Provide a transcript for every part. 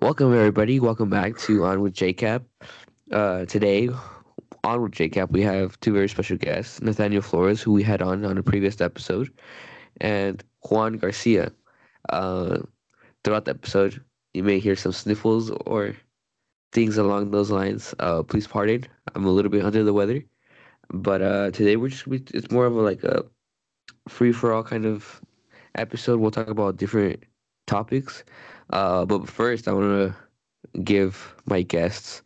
Welcome everybody. Welcome back to On with JCap. Uh, today, on with JCap, we have two very special guests: Nathaniel Flores, who we had on on a previous episode, and Juan Garcia. Uh, throughout the episode, you may hear some sniffles or things along those lines. Uh, please pardon. I'm a little bit under the weather, but uh, today we're just we, it's more of a like a free for all kind of episode. We'll talk about different topics. Uh, but first, I want to give my guests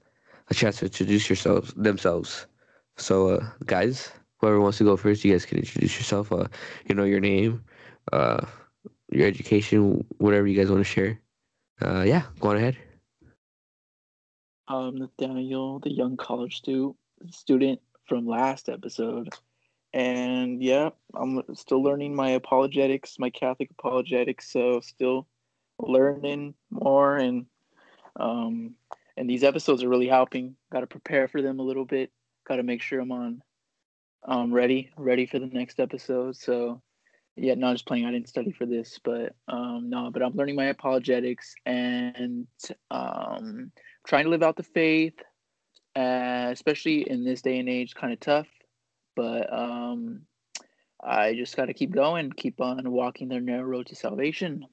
a chance to introduce yourselves themselves. So, uh, guys, whoever wants to go first, you guys can introduce yourself. Uh, you know your name, uh, your education, whatever you guys want to share. Uh, yeah, go on ahead. Um, Nathaniel, the young college stu- student from last episode. And yeah, I'm still learning my apologetics, my Catholic apologetics. So still learning more and um and these episodes are really helping. Got to prepare for them a little bit. Got to make sure i'm on um ready ready for the next episode. So yeah not just playing. I didn't study for this but um no but i'm learning my apologetics and um trying to live out the faith uh, especially in this day and age kind of tough. But um i just got to keep going keep on walking the narrow road to salvation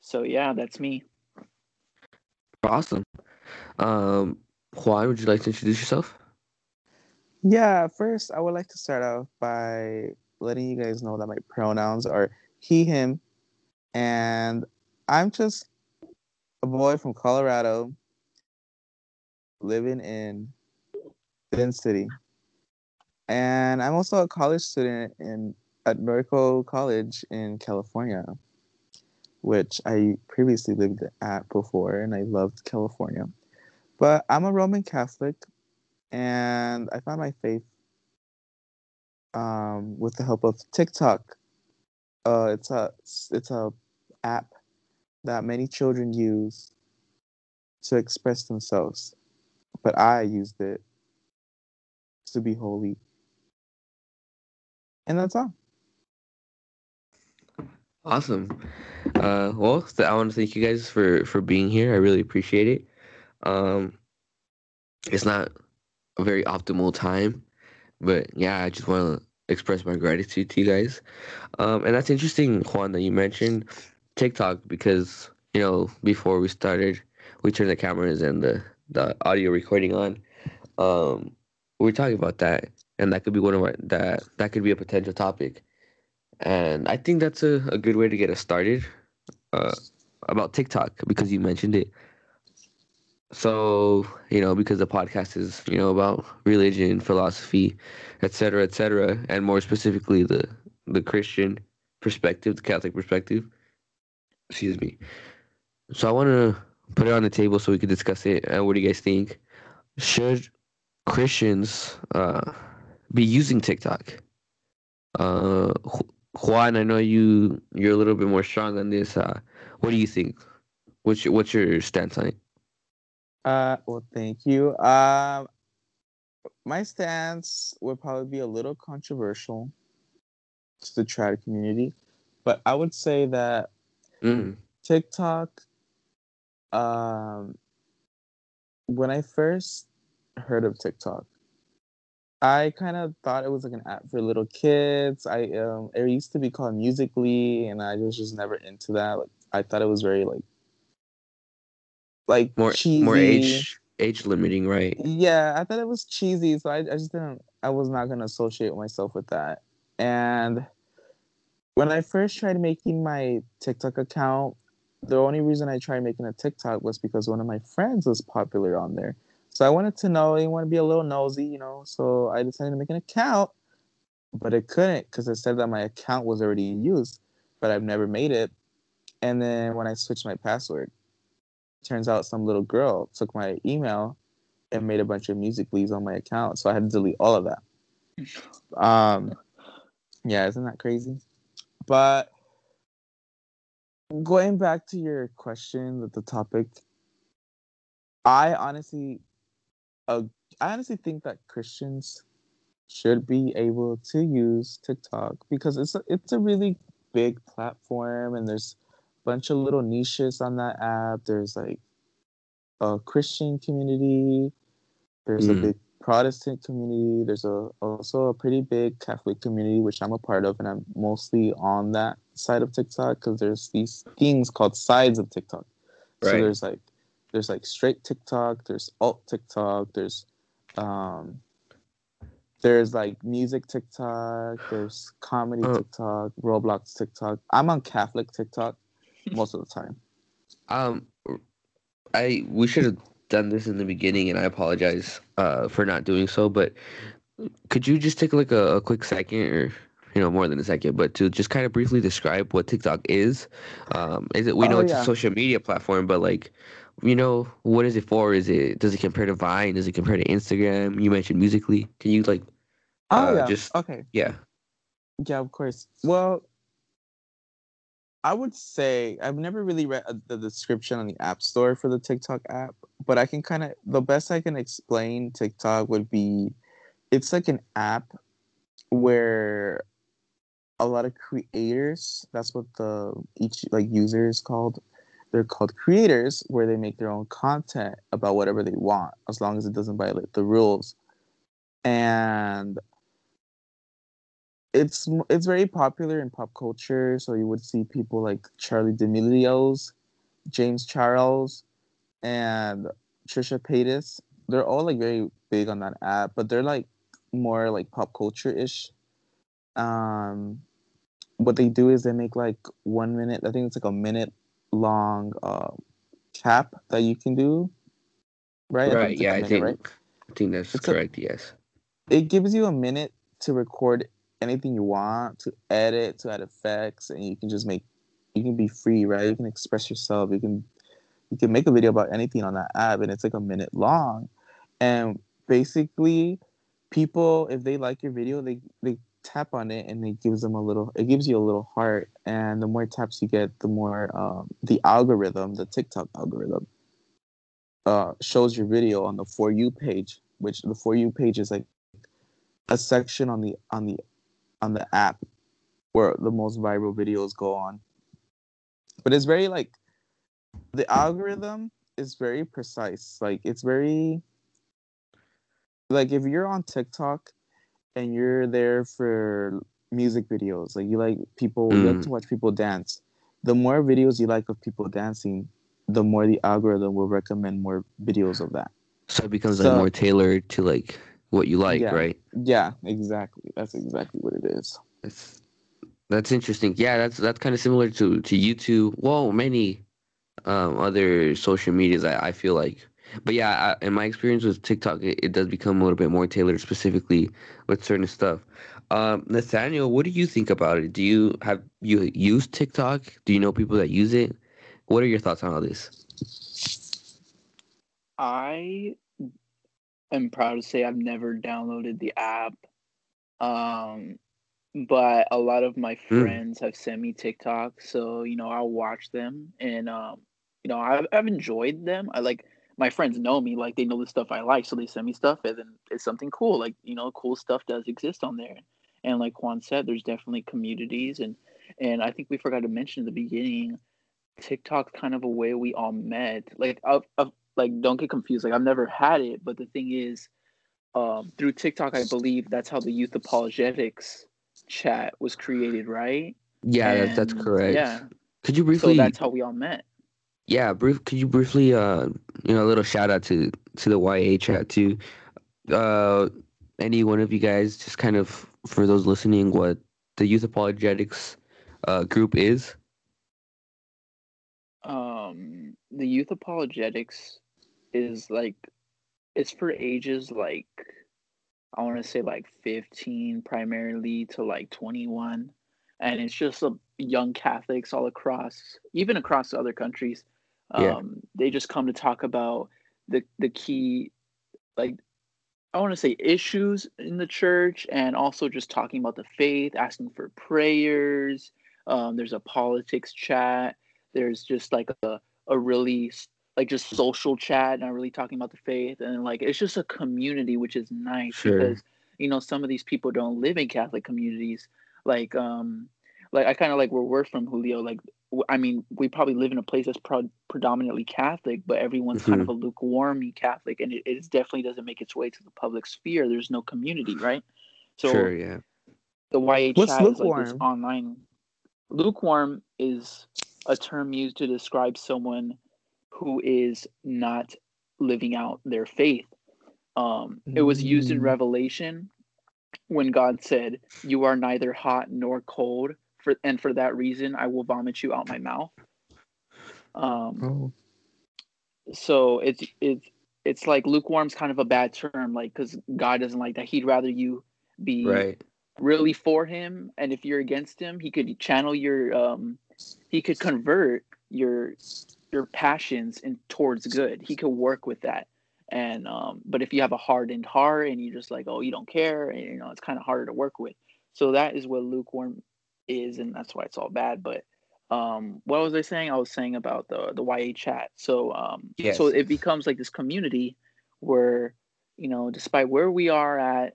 so yeah, that's me. Awesome. Um, Juan, would you like to introduce yourself? Yeah, first I would like to start off by letting you guys know that my pronouns are he, him, and I'm just a boy from Colorado living in Sin City. And I'm also a college student in at Norco College in California which I previously lived at before, and I loved California. But I'm a Roman Catholic, and I found my faith um, with the help of TikTok. Uh, it's a it's a app that many children use to express themselves, but I used it to be holy, and that's all. Awesome. Uh, well, I want to thank you guys for for being here. I really appreciate it. Um, it's not a very optimal time, but yeah, I just want to express my gratitude to you guys. Um, and that's interesting, Juan, that you mentioned TikTok because you know before we started, we turned the cameras and the the audio recording on. Um, we were talking about that, and that could be one of my that that could be a potential topic and I think that's a, a good way to get us started uh, about TikTok because you mentioned it. So, you know, because the podcast is, you know, about religion, philosophy, et cetera, et cetera, and more specifically the, the Christian perspective, the Catholic perspective. Excuse me. So I want to put it on the table so we can discuss it. And what do you guys think? Should Christians uh, be using TikTok? Uh, Juan, I know you you're a little bit more strong on this. Uh, what do you think? What's your, what's your stance on it? Uh, well, thank you. Um, my stance would probably be a little controversial to the trad community, but I would say that mm. TikTok. Um, when I first heard of TikTok, I kind of thought it was like an app for little kids. I um, it used to be called Musical.ly, and I was just never into that. Like, I thought it was very like, like more cheesy. more age age limiting, right? Yeah, I thought it was cheesy, so I, I just didn't. I was not gonna associate myself with that. And when I first tried making my TikTok account, the only reason I tried making a TikTok was because one of my friends was popular on there. So I wanted to know, I want to be a little nosy, you know. So I decided to make an account, but it couldn't because it said that my account was already used, but I've never made it. And then when I switched my password, turns out some little girl took my email and made a bunch of music leads on my account. So I had to delete all of that. Um, yeah, isn't that crazy? But going back to your question, that the topic, I honestly uh, I honestly think that Christians should be able to use TikTok because it's a, it's a really big platform and there's a bunch of little niches on that app. There's like a Christian community. There's Mm. a big Protestant community. There's a also a pretty big Catholic community, which I'm a part of, and I'm mostly on that side of TikTok because there's these things called sides of TikTok. So there's like there's like straight TikTok, there's alt TikTok, there's um there's like music TikTok, there's comedy Oh. TikTok, Roblox TikTok. I'm on Catholic TikTok most of the time. Um, I we should have done this in the beginning, and I apologize uh, for not doing so. But could you just take like a, a quick second, or you know, more than a second, but to just kind of briefly describe what TikTok is? Um, is it we know Oh, it's yeah. a social media platform, but like, you know, what is it for? Is it does it compare to Vine? Does it compare to Instagram? You mentioned Musically. Can you like, Oh Uh, yeah. just- okay. yeah, Yeah, of course. Well, I would say I've never really read uh, the description on the App Store for the TikTok app, but I can kind of the best I can explain TikTok would be it's like an app where a lot of creators, that's what the each like user is called. They're called creators where they make their own content about whatever they want as long as it doesn't violate the rules. And it's it's very popular in pop culture. So you would see people like Charli D'Amelio's, James Charles, and Trisha Paytas. They're all like very big on that app, but they're like more like pop culture ish. Um, what they do is they make like one minute. I think it's like a minute long uh, cap that you can do. Right. right, yeah, a I think right? I think that's It's a- correct. yes. it gives you a minute to record anything you want, to edit, to add effects, and you can just make you can be free, right? You can express yourself. You can you can make a video about anything on that app and it's like a minute long. And basically people if they like your video, they they tap on it and it gives them a little it gives you a little heart. And the more taps you get the more um, the algorithm the tiktok algorithm uh, shows your video on the for you page which the for you page is like a section on the on the on the app where the most viral videos go on. But it's very like the algorithm is very precise. Like it's very like if you're on tiktok and you're there for music videos like you like people you like Mm. to watch people dance the more videos you like of people dancing the more the algorithm will recommend more videos of that So it becomes like more tailored to like what you like, Yeah. right? yeah exactly that's exactly what it is That's that's interesting. Yeah, that's that's kind of similar to to YouTube. Well, many um, other social medias. I, I feel like, but yeah, I, in my experience with TikTok, it, it does become a little bit more tailored, specifically with certain stuff. Um, Nathaniel, what do you think about it? Do you have you used TikTok? Do you know people that use it? What are your thoughts on all this? I am proud to say I've never downloaded the app. Um, but a lot of my Mm. friends have sent me TikTok, so you know I'll watch them, and um, you know I've I've enjoyed them. I like my friends know me, like they know the stuff I like, so they send me stuff, and then it's something cool. Like you know, cool stuff does exist on there, and like Juan said, there's definitely communities, and and I think we forgot to mention in the beginning, TikTok's kind of a way we all met. Like I've, I've like don't get confused. Like I've never had it, but the thing is, um, through TikTok, I believe that's how the youth apologetics chat was created, right? Yeah, that's that's correct. Yeah, Could you briefly? so briefly? that's how we all met. Yeah, brief. Could you briefly, uh, you know, a little shout out to to the YA chat too. Uh, any one of you guys, just kind of for those listening, what the Youth Apologetics uh, group is? Um, the youth apologetics is like it's for ages like I want to say like 15 primarily to like 21 and it's just a young Catholics all across even across other countries um Yeah. they just come to talk about the the key like I want to say issues in the church and also just talking about the faith asking for prayers. Um there's a politics chat. There's just like a a really like just social chat not really talking about the faith. And like it's just a community which is nice Sure. because you know some of these people don't live in catholic communities. Like um like i kind of like where we're from julio. Like I mean, we probably live in a place that's pro- predominantly Catholic, but everyone's kind of Mm-hmm. a lukewarm Catholic, and it, it definitely doesn't make its way to the public sphere. There's no community, right? So sure, yeah. the YA What's chat is like this lukewarm? online. Lukewarm is a term used to describe someone who is not living out their faith. Um, It was used in Mm. Revelation when God said, "You are neither hot nor cold, for and for that reason I will vomit you out my mouth." Um, Oh. so it's it's it's like lukewarm's kind of a bad term, like because God doesn't like that. He'd rather you be Right. really for him and if you're against him he could channel your um he could convert your your passions in towards good he could work with that and um but if you have a hardened heart and you're just like oh you don't care and, you know it's kind of harder to work with so that is what lukewarm is and that's why it's all bad but um what was i saying i was saying about the the ya chat so um Yes. so it becomes like this community where you know despite where we are at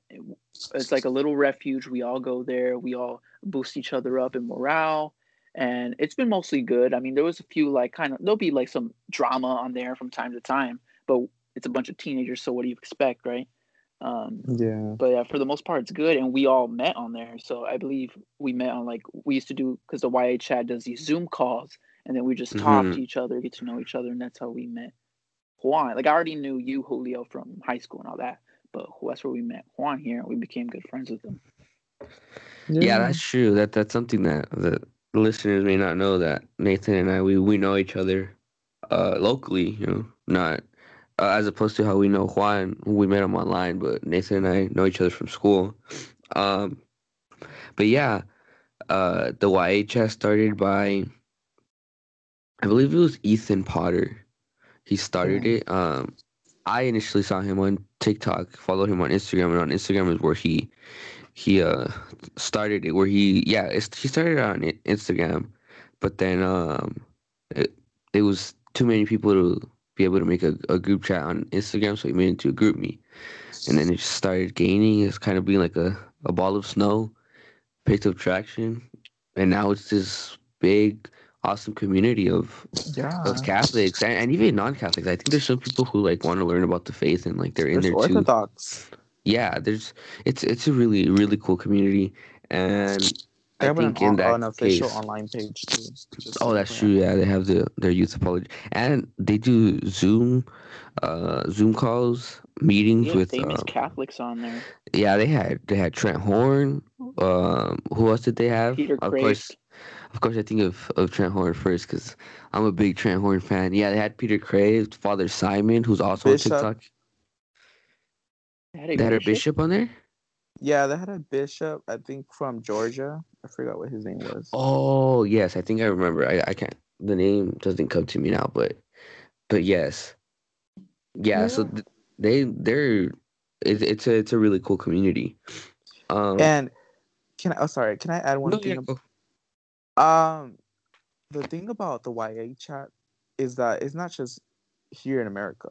it's like a little refuge. We all go there. We all boost each other up in morale, and it's been mostly good. I mean, there was a few like kind of there'll be like some drama on there from time to time, but it's a bunch of teenagers, so what do you expect, right? Um, Yeah. but yeah, for the most part, it's good, and we all met on there. So I believe we met on like we used to do because the YA chat does these Zoom calls, and then we just talk Mhm. to each other, get to know each other, and that's how we met. Juan, like I already knew you, Julio, from high school and all that, but that's where we met Juan here, and we became good friends with him. Yeah, that's true. That that's something that the listeners may not know that Nathan and I we, we know each other uh locally, you know, not uh, as opposed to how we know Juan, we met him online, but Nathan and I know each other from school. Um but yeah, uh the YHS started by I believe it was Ethan Potter. He started it. Um I initially saw him on TikTok, followed him on Instagram, and on Instagram is where he he uh started it where he yeah it's, he started on Instagram but then um it, it was too many people to be able to make a, a group chat on Instagram so he made it into a GroupMe and then it just started gaining it's kind of being like a, a ball of snow picked up traction and now it's this big awesome community of Yeah. of Catholics and, and even non-Catholics I think there's some people who like want to learn about the faith and like they're in There's there too Orthodox. yeah there's it's it's a really really cool community and They i have an, in that an official case online page too. oh that's true yeah they have the their youth apology and they do zoom uh zoom calls meetings with famous uh, Catholics on there. yeah they had they had trent horn um who else did they have Peter of Kreeft. course of course i think of of trent horn first because i'm a big trent horn fan yeah they had peter Kreeft father simon who's also Bishop. on tiktok They had a they had a bishop? bishop on there Yeah, they had a bishop, I think from Georgia. I forgot what his name was. Oh yes, I think I remember. I, I can't. The name doesn't come to me now, but but yes, yeah. So th- they they're it's it's a it's a really cool community. Um, And can I? Oh, sorry. Can I add one no, thing? yeah. Um, the thing about the YA chat is that it's not just here in America.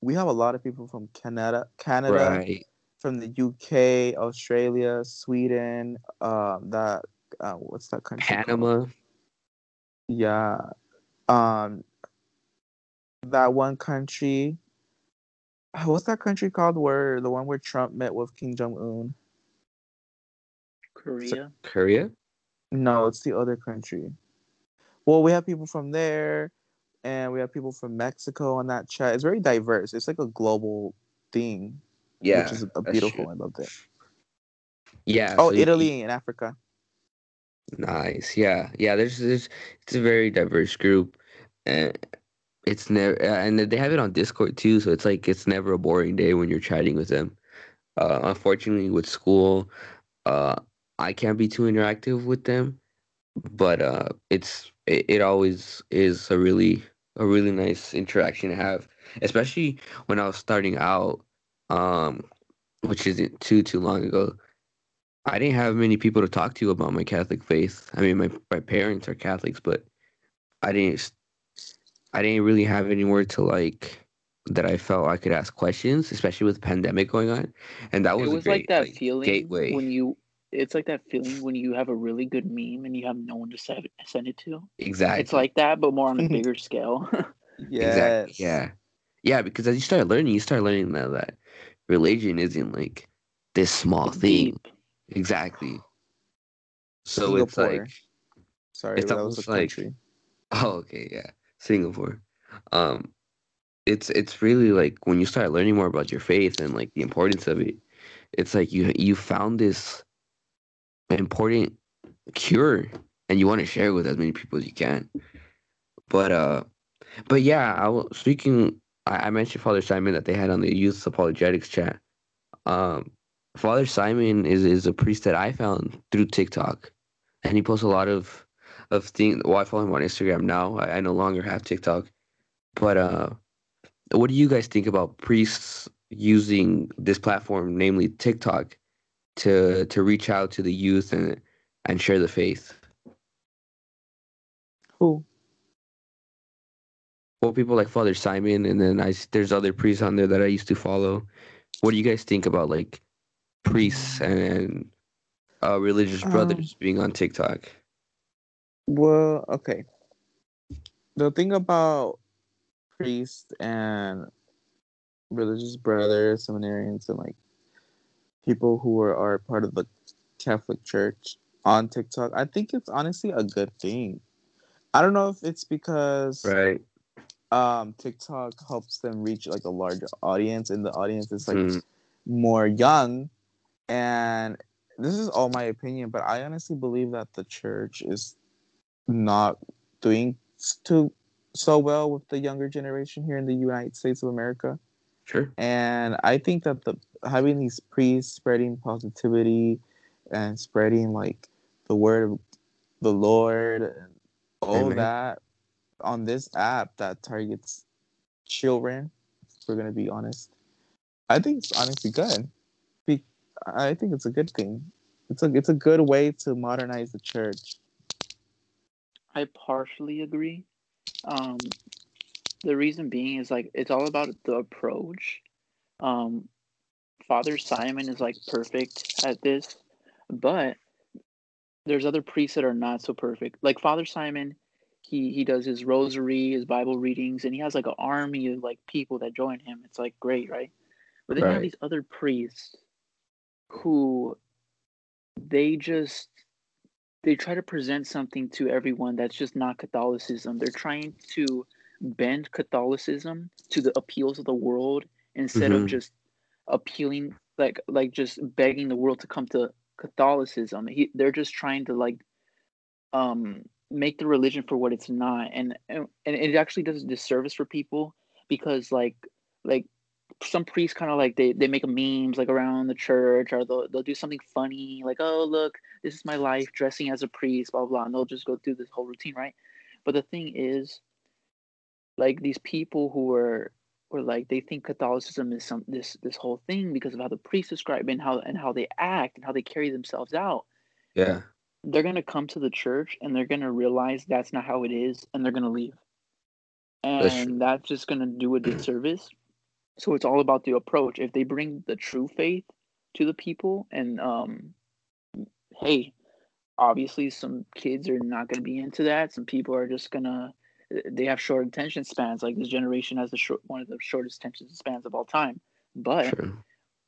We have a lot of people from Canada, Canada, right. From the UK, Australia, Sweden. Um, that uh, what's that country? called? Panama. Yeah. Um, that one country. uh, What's that country called? Where the one where Trump met with Kim Jong Un? Korea. Korea. No, it's the other country. Well, we have people from there, and we have people from Mexico on that chat. It's very diverse. It's like a global thing, Yeah. which is a beautiful. I love it. Yeah. Oh, so Italy and Africa. Nice. Yeah. Yeah. There's there's it's a very diverse group, and it's never and they have it on Discord too. So it's like it's never a boring day when you're chatting with them. Uh, unfortunately, with school, uh, I can't be too interactive with them, but uh, it's it, it always is a really a really nice interaction to have, especially when I was starting out, um, which isn't too too long ago. I didn't have many people to talk to about my Catholic faith. I mean, my my parents are Catholics, but I didn't I didn't really have anywhere to like that I felt I could ask questions, especially with the pandemic going on. And that was it a was great like that like, feeling gateway. when you it's like that feeling when you have a really good meme and you have no one to send send it to. Exactly. It's like that, but more on a bigger scale. yeah. Exactly. Yeah. Yeah, because as you start learning, you start learning that, that religion isn't like this small thing. Exactly. So it's like Sorry, It's that was almost a like- country. Oh, okay, yeah. Singapore. Um it's it's really like when you start learning more about your faith and like the importance of it, it's like you you found this important cure and you want to share it with as many people as you can. But uh but yeah, I was speaking I, I mentioned Father Simon that they had on the youth apologetics chat. Um Father Simon is is a priest that I found through TikTok. And he posts a lot of of things. Well, I follow him on Instagram now. I, I no longer have TikTok. But uh, what do you guys think about priests using this platform, namely TikTok, to to reach out to the youth and and share the faith? Who? Well, people like Father Simon, and then I there's other priests on there that I used to follow. What do you guys think about like priests and uh, religious Um, brothers being on TikTok? Well, okay. The thing about priests and religious brothers, seminarians, and like people who are, are part of the Catholic Church on TikTok, I think it's honestly a good thing. I don't know if it's because Right. Um TikTok helps them reach like a larger audience, and the audience is like Mm. more young. And this is all my opinion, but I honestly believe that the church is not doing too so well with the younger generation here in the United States of America. Sure. And I think that the having these priests spreading positivity and spreading like the word of the Lord and all Amen. that on this app that targets children, if we're gonna be honest. I think it's honestly good. Be- I think it's a good thing. It's a it's a good way to modernize the church. I partially agree. Um, the reason being is like it's all about the approach. Um, Father Simon is like perfect at this, but there's other priests that are not so perfect. Like Father Simon, he he does his rosary, his Bible readings, and he has like an army of like people that join him. It's like great, right? But then you have these other priests who they just they try to present something to everyone that's just not Catholicism. They're trying to bend Catholicism to the appeals of the world instead Mhm. of just appealing like like just begging the world to come to Catholicism. He, they're just trying to like um make the religion for what it's not and and, and it actually does a disservice for people because like like some priests kind of like they, they make memes like around the church or they'll, they'll do something funny like oh look this is my life dressing as a priest blah blah, and they'll just go through this whole routine right but the thing is like these people who are or like they think catholicism is some this this whole thing because of how the priests describe and how and how they act and how they carry themselves out Yeah. They're going to come to the church and they're going to realize that's not how it is and they're going to leave. That's and that's just going to do a disservice. So it's all about the approach. If they bring the true faith to the people and um hey obviously some kids are not going to be into that. Some people are just going to they have short attention spans. Like this generation has the short one of the shortest attention spans of all time. But True.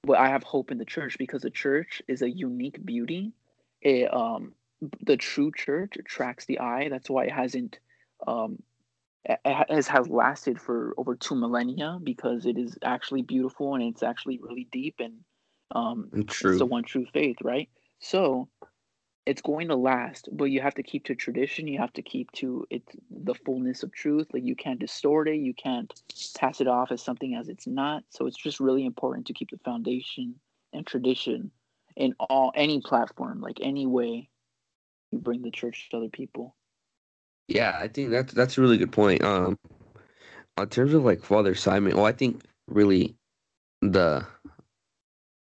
but I have hope in the church because the church is a unique beauty. It, um, the true church attracts the eye. That's why it hasn't, um, it it has, has lasted for over two millennia because it is actually beautiful and it's actually really deep and um, it's True. the one true faith, right? So it's going to last, but you have to keep to tradition. You have to keep to it the fullness of truth. Like you can't distort it. You can't pass it off as something as it's not. So it's just really important to keep the foundation and tradition in all any platform, like any way bring the church to other people. Yeah, I think that's that's a really good point. Um, in terms of like Father Simon, well, I think really the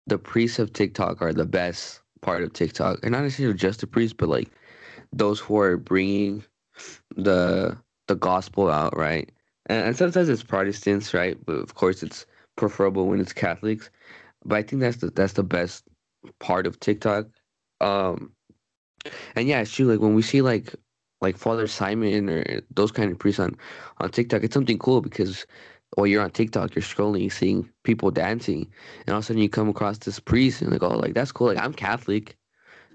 the priests of TikTok are the best part of TikTok, and not necessarily just the priests, but like those who are bringing the the gospel out, right? And, and sometimes it's Protestants, right? But of course, it's preferable when it's Catholics. But I think that's the that's the best part of TikTok. Um, and yeah, it's true. Like when we see like like Father Simon or those kind of priests on on TikTok, it's something cool because while you're on TikTok, you're scrolling, seeing people dancing, and all of a sudden you come across this priest and like, oh, like that's cool. Like I'm Catholic,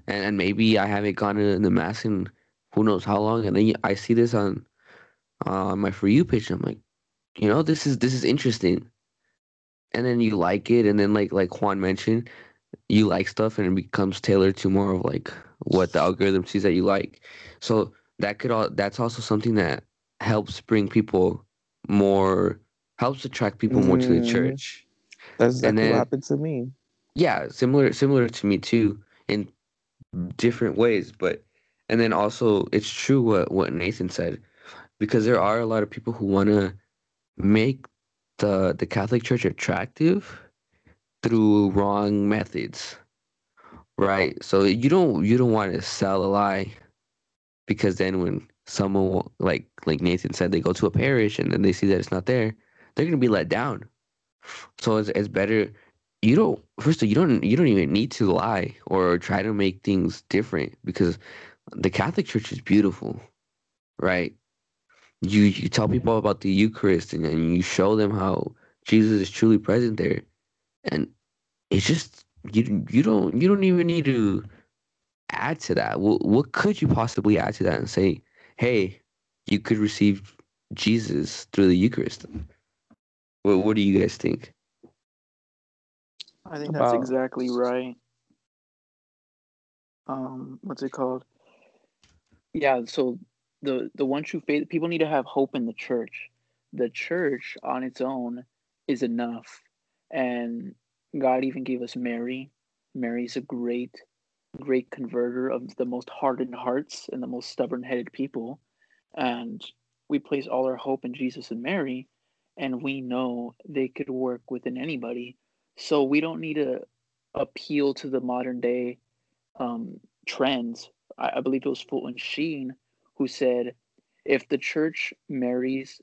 and, and maybe I haven't gone to the mass in who knows how long, and then I see this on uh, my for you page, and I'm like, you know, this is this is interesting, and then you like it, and then like like Juan mentioned, you like stuff, and it becomes tailored to more of like what the algorithm sees that you like. So that could all that's also something that helps bring people more helps attract people more to the Mm. church. That's exactly then- what happened to me. Yeah, similar similar to me too in different ways, but and then also it's true what what Nathan said because there are a lot of people who want to make the the Catholic Church attractive through wrong methods. Right? So you don't you don't want to sell a lie because then when someone like like Nathan said they go to a parish and then they see that it's not there, they're to be let down. So it's it's better you don't first of all you don't you don't even need to lie or try to make things different because the Catholic Church is beautiful, right? You you tell people about the Eucharist and, and you show them how Jesus is truly present there, and it's just you you don't you don't even need to add to that. What what could you possibly add to that and say, hey, you could receive Jesus through the Eucharist? What what do you guys think? I think that's About- exactly right. Um, what's it called? Yeah, so the the one true faith people need to have hope in the church. The church on its own is enough. And God even gave us Mary. Mary's a great great converter of the most hardened hearts and the most stubborn-headed people. And we place all our hope in Jesus and Mary, and we know they could work within anybody. So we don't need to appeal to the modern day um, trends. I, I believe it was Fulton Sheen who said, if the church marries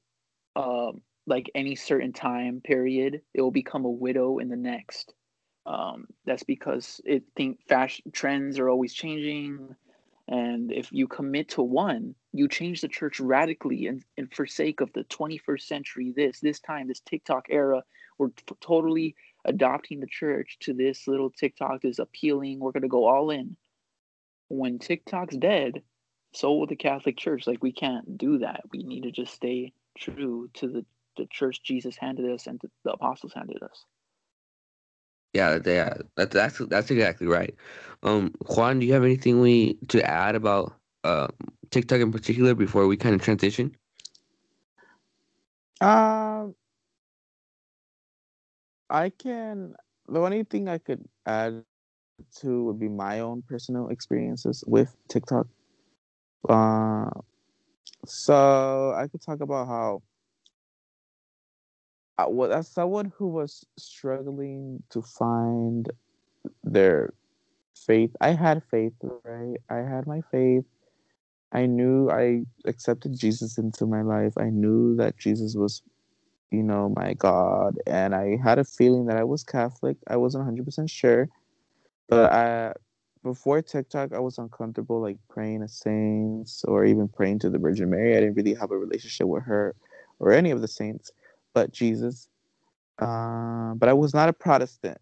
um, like any certain time period, it will become a widow in the next. Um, that's because it think fashion trends are always changing, and if you commit to one, you change the church radically and, and forsake of the 21st century. This this time, this TikTok era, we're t- totally adopting the church to this little TikTok is appealing. We're gonna go all in. When TikTok's dead, so will the Catholic Church. Like we can't do that. We need to just stay true to the the church Jesus handed us and the apostles handed us. Yeah, yeah, that, that's that's exactly right. Um, Juan, do you have anything we to add about uh, TikTok in particular before we kind of transition? Um, I can. The only thing I could add to would be my own personal experiences with TikTok. Uh, so I could talk about how. Uh, well, as someone who was struggling to find their faith, I had faith, right? I had my faith. I knew I accepted Jesus into my life. I knew that Jesus was you know, my God. And I had a feeling that I was Catholic. I wasn't 100% sure. But I, before TikTok, I was uncomfortable like praying to saints or even praying to the Virgin Mary. I didn't really have a relationship with her or any of the saints, but Jesus. Uh, but I was not a Protestant.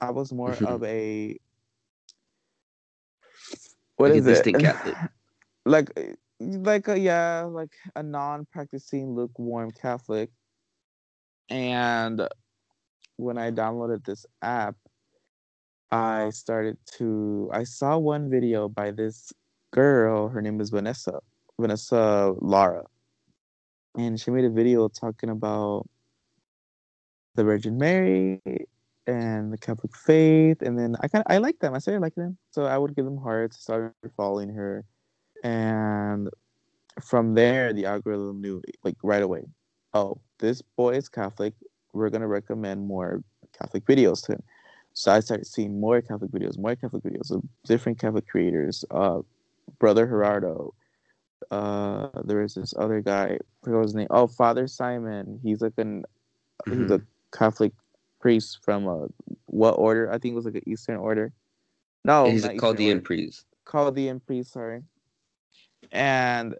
I was more Mhm. of a. What Like a is it? Catholic. like uh, like a yeah like a non-practicing lukewarm catholic and when i downloaded this app i started to i saw one video by this girl her name is vanessa vanessa lara and she made a video talking about the virgin mary and the catholic faith and then i kind of i like them. I started liking them so i would give them hearts. Started following her and from there the algorithm knew like right away oh this boy is catholic. We're to recommend more catholic videos to him. So i started seeing more catholic videos more catholic videos of different catholic creators uh brother gerardo uh there is this other guy I forgot his name oh father simon he's like an he's a catholic priest from uh what order i think it was like an eastern order No, He's a called the Eastern in priest. called the Impri, sorry. And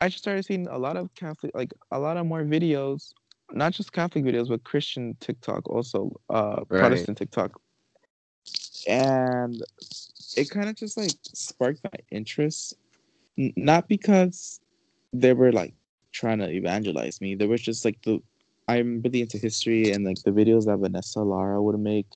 I just started seeing a lot of Catholic, like a lot of more videos, not just Catholic videos, but Christian TikTok also, uh, Right. Protestant TikTok. And it kind of just like sparked my interest, not because they were like trying to evangelize me. There was just like the, I'm really into history and like the videos that Vanessa Lara would make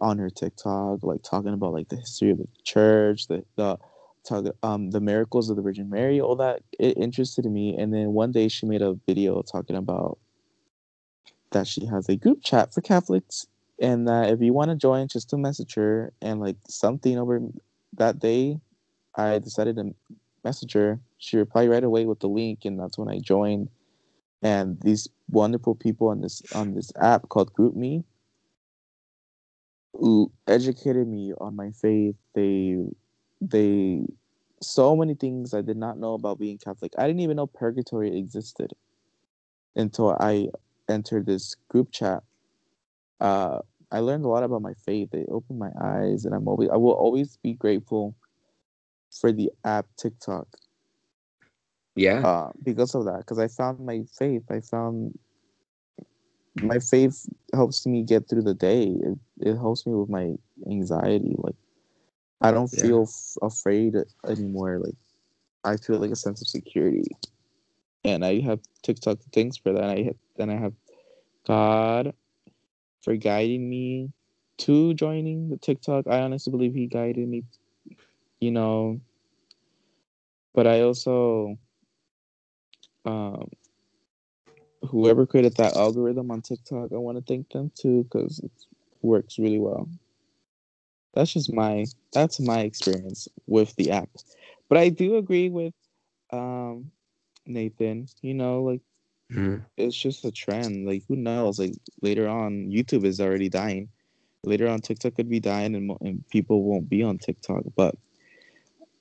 on her TikTok, like talking about like the history of the church, the the talk, um the miracles of the Virgin Mary, all that it interested me. And then one day she made a video talking about that she has a group chat for Catholics, and that if you want to join, just to message her. And like something over that day, I decided to message her. She replied right away with the link, and that's when I joined. And these wonderful people on this on this app called GroupMe who educated me on my faith. They they so many things I did not know about being Catholic. I didn't even know purgatory existed until I entered this group chat. Uh, I learned a lot about my faith. It opened my eyes, and I'm always I will always be grateful for the app TikTok Yeah. uh, because of that. Because I found my faith. I found my faith helps me get through the day. It, it helps me with my anxiety. Like I don't Yeah. feel f- afraid anymore. Like I feel like a sense of security, and I have TikTok thanks for that. I have, then I have God for guiding me to joining the TikTok. I honestly believe He guided me. You know, but I also um whoever created that algorithm on TikTok, I want to thank them too because it works really well. That's just my that's my experience with the app. But I do agree with um Nathan, you know, like Mhm. it's just a trend. Like who knows? Like later on YouTube is already dying. Later on TikTok could be dying and, and people won't be on TikTok, but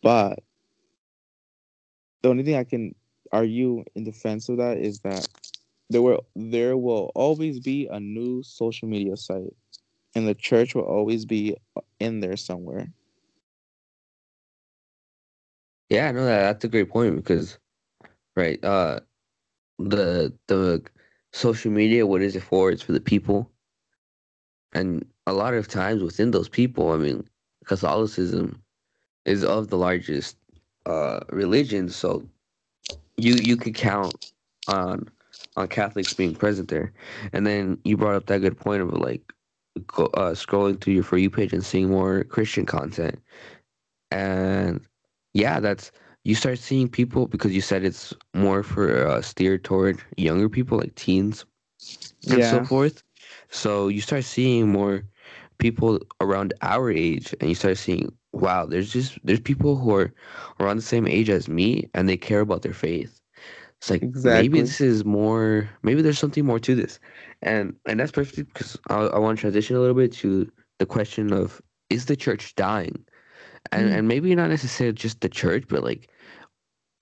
but the only thing I can argue in defense of that is that there will there will always be a new social media site, and the church will always be in there somewhere. Yeah, no, that that's a great point because, right, uh, the the social media, what is it for? It's for the people, and a lot of times within those people, I mean, Catholicism is of the largest uh religions, so you you could count on on Catholics being present there, and then you brought up that good point of like go, uh, scrolling through your for you page and seeing more Christian content, and yeah, that's you start seeing people because you said it's more for uh, steered toward younger people like teens and so forth. So you start seeing more people around our age, and you start seeing, wow, there's just there's people who are around the same age as me, and they care about their faith. It's like Exactly. maybe this is more, maybe there's something more to this, and and that's perfect because I, I want to transition a little bit to the question of is the church dying, and Mm. and maybe not necessarily just the church, but like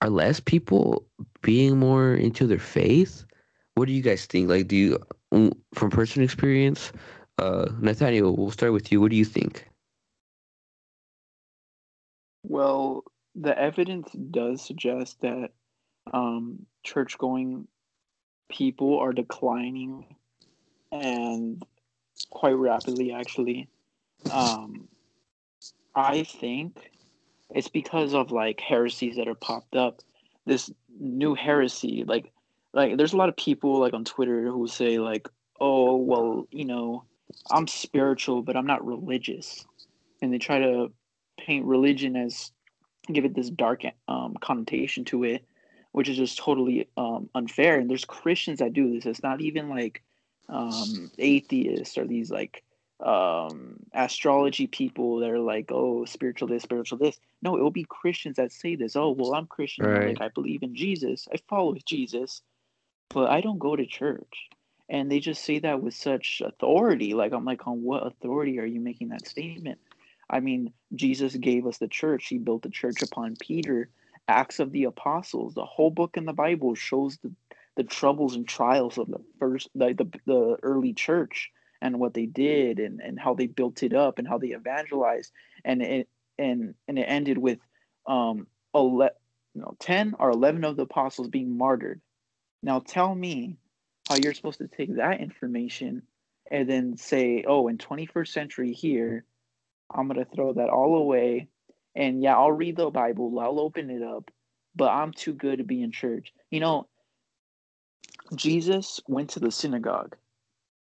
are less people being more into their faith? What do you guys think? Like, do you, mm, from personal experience, uh, Nathaniel, we'll start with you. What do you think? Well, the evidence does suggest that um, church going people are declining and quite rapidly, actually. Um, I think it's because of like heresies that are popped up. This new heresy, like, like there's a lot of people like on Twitter who say like, "Oh, well, you know, I'm spiritual, but I'm not religious," and they try to paint religion as give it this dark um, connotation to it, which is just totally um, unfair. And there's Christians that do this. It's not even like um, atheists or these like um, astrology people that are like, oh, spiritual this, spiritual this. No, it will be Christians that say this. Oh, well, I'm Christian. Right. Like I believe in Jesus. I follow Jesus, but I don't go to church. And they just say that with such authority. Like I'm like, on what authority are you making that statement? I mean, Jesus gave us the church. He built the church upon Peter. Acts of the Apostles. The whole book in the Bible shows the, the troubles and trials of the first, the, the, the early church and what they did and, and how they built it up and how they evangelized and it and and it ended with um 11, no, 10 or 11 of the apostles being martyred now tell me how you're supposed to take that information and then say oh in 21st century here i'm going to throw that all away and yeah i'll read the bible i'll open it up but i'm too good to be in church you know jesus went to the synagogue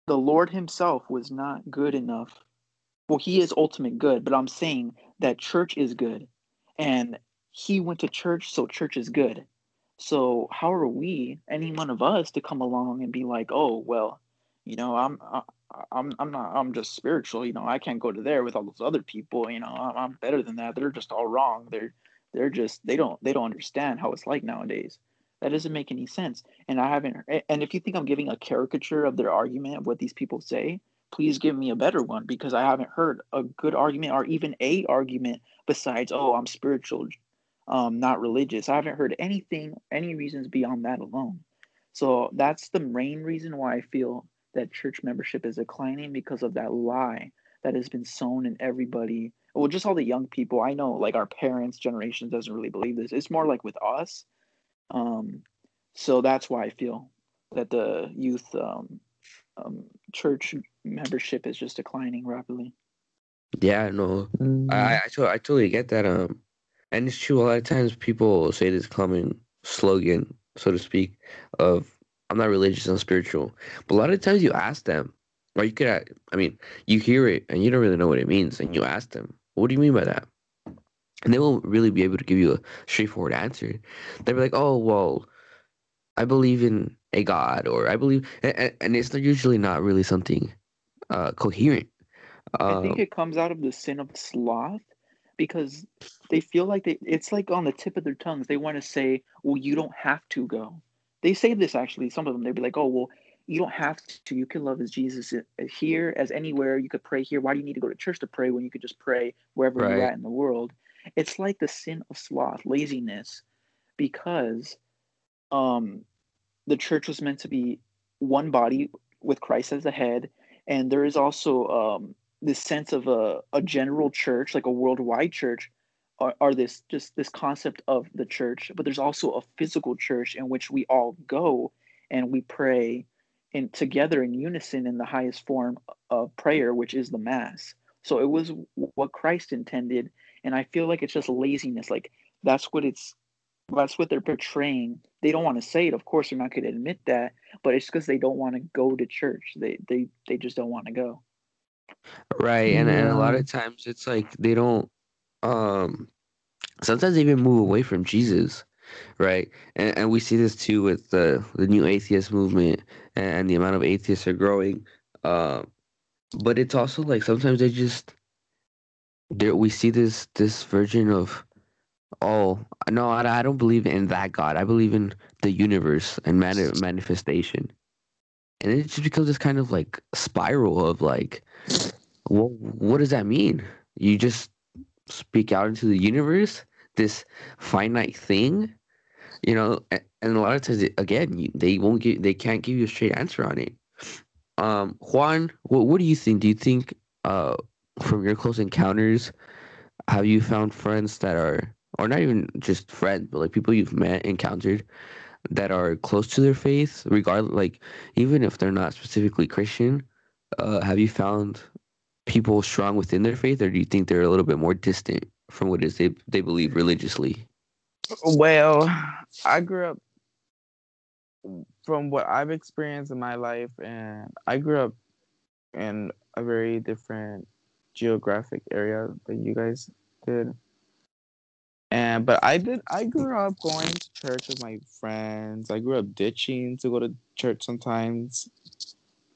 the Lord Himself was not good enough. Well, He is ultimate good, but I'm saying that church is good. And He went to church, so church is good. So, how are we, any one of us, to come along and be like, oh, well, you know, I'm. I'm I'm not I'm just spiritual, you know. I can't go to there with all those other people, you know. I'm, I'm better than that. They're just all wrong. They're they're just they don't they don't understand how it's like nowadays. That doesn't make any sense. And I haven't. And if you think I'm giving a caricature of their argument of what these people say, please give me a better one because I haven't heard a good argument or even a argument besides, oh, I'm spiritual, um, not religious. I haven't heard anything, any reasons beyond that alone. So that's the main reason why I feel that church membership is declining because of that lie that has been sown in everybody. Well, just all the young people. I know, like our parents' generation doesn't really believe this. It's more like with us um, so that's why I feel that the youth um, um, church membership is just declining rapidly. Yeah, no, mm. I I, to- I totally get that. Um, and it's true. A lot of times people say this common slogan, so to speak, of "I'm not religious, I'm spiritual." But a lot of times you ask them, or you could, I mean, you hear it and you don't really know what it means, and you ask them, "What do you mean by that?" and they won't really be able to give you a straightforward answer. They'll be like, "Oh, well, I believe in a god," or "I believe," and, and it's usually not really something uh, coherent. I think um, it comes out of the sin of sloth because they feel like they, it's like on the tip of their tongues. They want to say, "Well, you don't have to go." They say this actually. Some of them they'd be like, "Oh, well." You don't have to. You can love as Jesus here as anywhere. You could pray here. Why do you need to go to church to pray when you could just pray wherever right. you're at in the world? It's like the sin of sloth, laziness, because um, the church was meant to be one body with Christ as the head, and there is also um, this sense of a, a general church, like a worldwide church, are, are this just this concept of the church, but there's also a physical church in which we all go and we pray in together in unison in the highest form of prayer, which is the mass. So it was what Christ intended and I feel like it's just laziness. Like that's what it's that's what they're portraying. They don't want to say it. Of course, they're not going to admit that, but it's because they don't want to go to church. They they they just don't want to go. Right, and, and a lot of times it's like they don't. Um, sometimes they even move away from Jesus, right? And and we see this too with the the new atheist movement and, and the amount of atheists are growing. Um, but it's also like sometimes they just there we see this this version of oh no I, I don't believe in that god i believe in the universe and mani- manifestation and it just becomes this kind of like spiral of like well what does that mean you just speak out into the universe this finite thing you know and, and a lot of times again they won't give they can't give you a straight answer on it um juan what, what do you think do you think uh from your close encounters, have you found friends that are, or not even just friends, but like people you've met, encountered, that are close to their faith, regardless, like even if they're not specifically Christian? Uh, have you found people strong within their faith, or do you think they're a little bit more distant from what it is they they believe religiously? Well, I grew up from what I've experienced in my life, and I grew up in a very different geographic area than you guys did. And but I did I grew up going to church with my friends. I grew up ditching to go to church sometimes.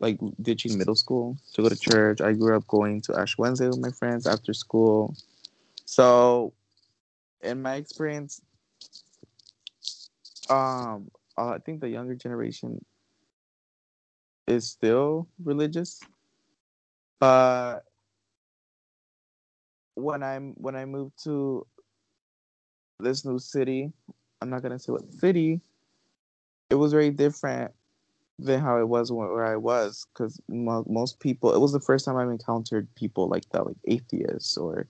Like ditching middle school to go to church. I grew up going to Ash Wednesday with my friends after school. So in my experience, um I think the younger generation is still religious. But when I'm when I moved to this new city, I'm not gonna say what city. It was very different than how it was where I was because mo- most people it was the first time I've encountered people like that like atheists or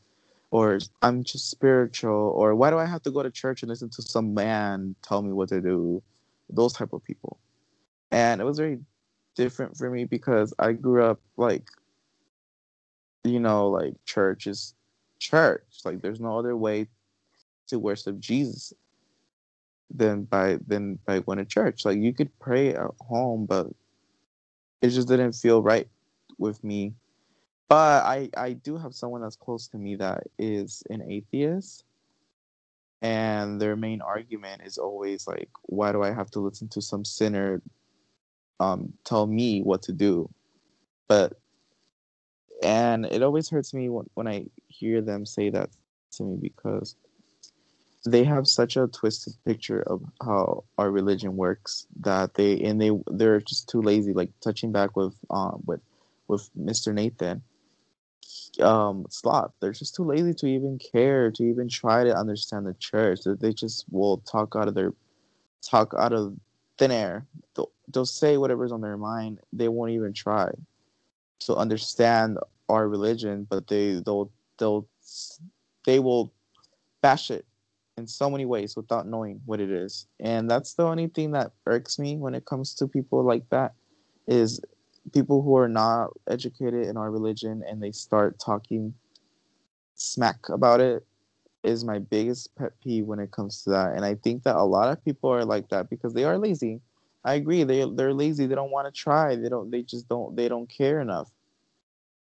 or I'm just spiritual or why do I have to go to church and listen to some man tell me what to do? Those type of people. And it was very different for me because I grew up like you know like church is church. Like there's no other way to worship Jesus than by than by going to church. Like you could pray at home, but it just didn't feel right with me. But I I do have someone that's close to me that is an atheist. And their main argument is always like, why do I have to listen to some sinner um tell me what to do? But and it always hurts me when, when I hear them say that to me because they have such a twisted picture of how our religion works that they and they they're just too lazy like touching back with um with with mr nathan. Um slot they're just too lazy to even care to even try to understand the church they just will talk out of their talk out of thin air. They'll, they'll say whatever's on their mind they won't even try to understand our religion but they they'll they'll they will bash it in so many ways without knowing what it is. And that's the only thing that irks me when it comes to people like that is people who are not educated in our religion and they start talking smack about it is my biggest pet peeve when it comes to that. And I think that a lot of people are like that because they are lazy. I agree. They they're lazy. They don't want to try. They don't they just don't they don't care enough.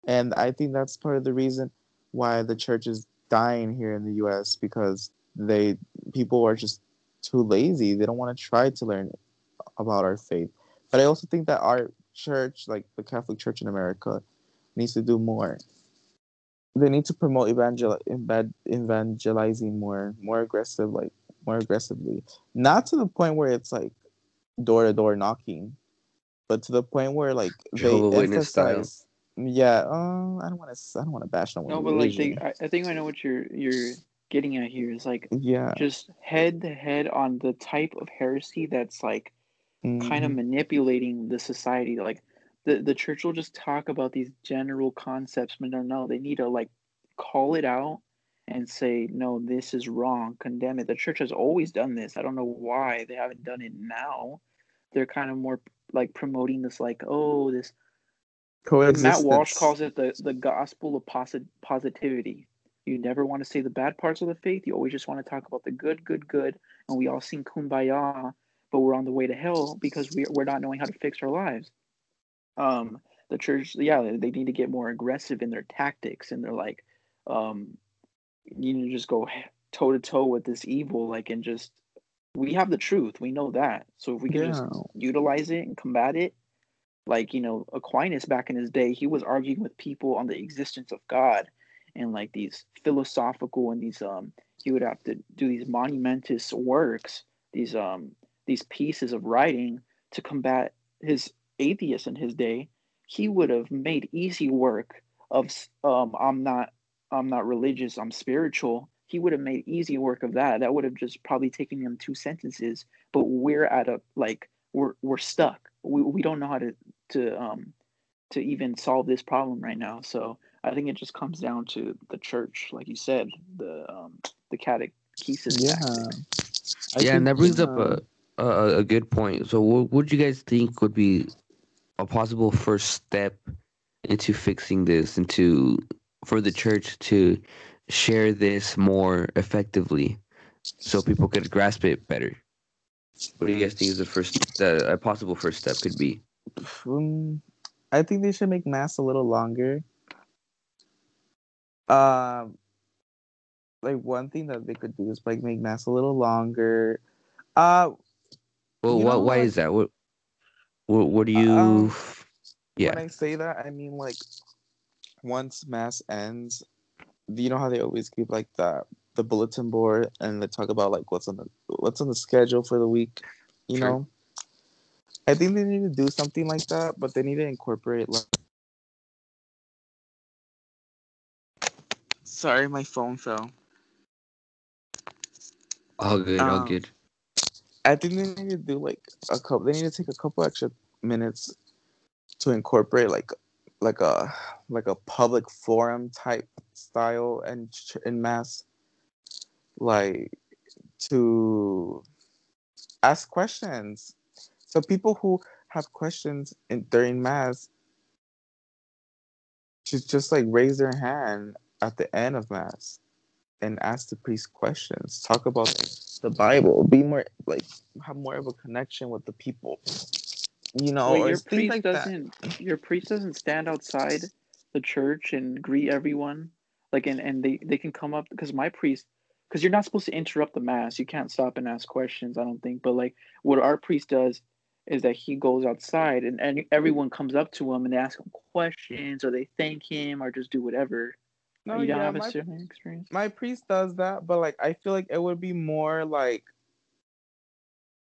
And I think that's part of the reason why the church is dying here in the US because they people are just too lazy. They don't want to try to learn about our faith. But I also think that our church, like the Catholic Church in America, needs to do more. They need to promote evangel evangelizing more, more aggressive, like more aggressively. Not to the point where it's like door to door knocking, but to the point where like they Witness style. emphasize. Yeah, uh, I don't want to. I don't want to bash no one. No, but like they, I, I think I know what you're you're getting at here is like yeah, just head to head on the type of heresy that's like kind of mm-hmm. manipulating the society. Like the the church will just talk about these general concepts, but no, no, they need to like call it out and say, no, this is wrong, condemn it. The church has always done this. I don't know why they haven't done it now. They're kind of more like promoting this, like, oh, this. Matt Walsh calls it the the gospel of posit- positivity. You never want to say the bad parts of the faith. You always just want to talk about the good, good, good. And we all sing kumbaya, but we're on the way to hell because we, we're not knowing how to fix our lives. Um, the church, yeah, they need to get more aggressive in their tactics and they're like, um, you need to just go toe to toe with this evil, like, and just, we have the truth. We know that. So if we can just utilize it and combat it, like, you know, Aquinas back in his day, he was arguing with people on the existence of God and like these philosophical and these um he would have to do these monumentous works these um these pieces of writing to combat his atheists in his day he would have made easy work of um i'm not i'm not religious i'm spiritual. He would have made easy work of that. That would have just probably taken him two sentences but we're at a like we're we're stuck. We, we don't know how to to um to even solve this problem right now. So I think it just comes down to the church, like you said, the um, the catechesis Yeah. I yeah, and that brings up a, a a good point. So, what would you guys think would be a possible first step into fixing this, into for the church to share this more effectively, so people could grasp it better? What do you guys think is the first, uh, a possible first step could be? Um, I think they should make mass a little longer. Um, like one thing that they could do is like make mass a little longer. Uh, Well, know, what? Why like- is that? What? What? What do you? Um, yeah. when I say that, I mean like once mass ends, do you know how they always keep like the the bulletin board and they talk about like what's on the what's on the schedule for the week. You Sure. know, I think they need to do something like that, but they need to incorporate like. Sorry, my phone fell. all good. All um, good. I think they need to do like a couple. They need to take a couple extra minutes to incorporate like like a like a public forum type style and in mass like to ask questions so people who have questions in, during mass should just like raise their hand at the end of mass and ask the priest questions. Talk about the bible. Be more like have more of a connection with the people you know your priest like doesn't your priest doesn't stand outside the church and greet everyone? Like and, and they they can come up because my priest because you're not supposed to interrupt the mass. You can't stop and ask questions i don't think. But like what our priest does is that he goes outside and, and everyone comes up to him and they ask him questions or they thank him or just do whatever no you don't yeah have a my, experience? my priest does that but like i feel like it would be more like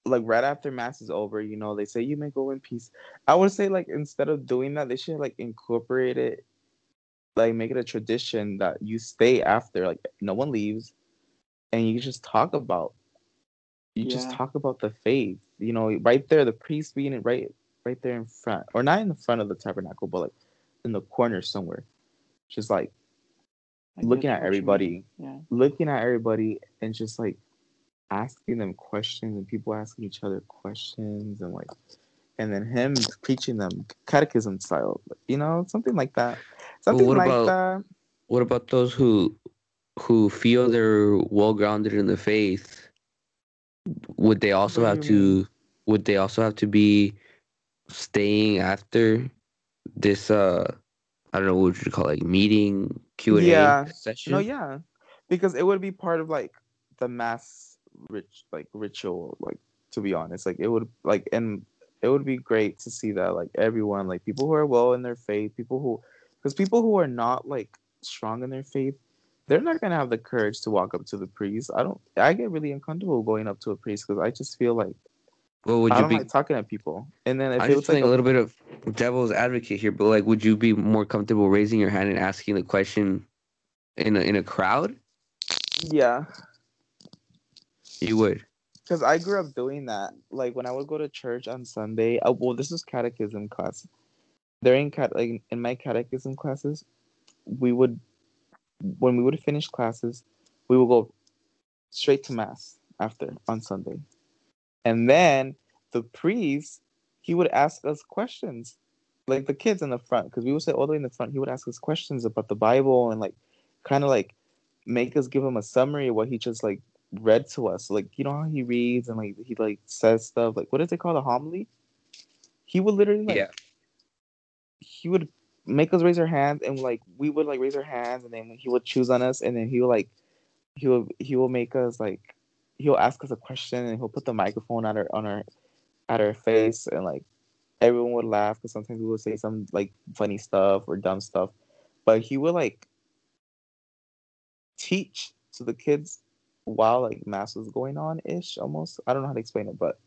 like right after mass is over you know they say you may go in peace. I would say like instead of doing that they should like incorporate it like make it a tradition that you stay after like no one leaves and you just talk about you just talk about the faith you know right there the priest being it right right there in front or not in the front of the tabernacle but like in the corner somewhere. Just like I looking at everybody yeah. looking at everybody and just like asking them questions and people asking each other questions and like and then him preaching them catechism style you know something like that. Something what like about- that. What about those who who feel they're well grounded in the faith? Would they also have to would they also have to be staying after this uh I don't know what would you call it, like meeting Q and Yeah. A session? no yeah because it would be part of like the mass rich like ritual like to be honest like it would like and it would be great to see that like everyone like people who are well in their faith people who because people who are not like strong in their faith they're not gonna have the courage to walk up to the priest i don't i get really uncomfortable going up to a priest because i just feel like Well, would i you don't be? like talking to people and then if I'm it just was like a little bit of devil's advocate here, but like, would you be more comfortable raising your hand and asking the question in a in a crowd? yeah You would. because I grew up doing that. Like when I would go to church on Sunday. Uh, well, this is catechism class. During cat like in my catechism classes, we would when we would finish classes, we would go straight to mass after on Sunday, and then the priest he would ask us questions, like the kids in the front, because we would sit all the way in the front. He would ask us questions about the Bible and like kind of like make us give him a summary of what he just like read to us. Like you know how he reads and like he like says stuff like what is it called a homily? He would literally like Yeah. he would make us raise our hands and like we would like raise our hands and then he would choose on us and then he would like he will he will make us like he'll ask us a question and he'll put the microphone at our on our at our face and like everyone would laugh because sometimes we would say some like funny stuff or dumb stuff. But he would like teach to the kids while like mass was going on ish almost. I don't know how to explain it but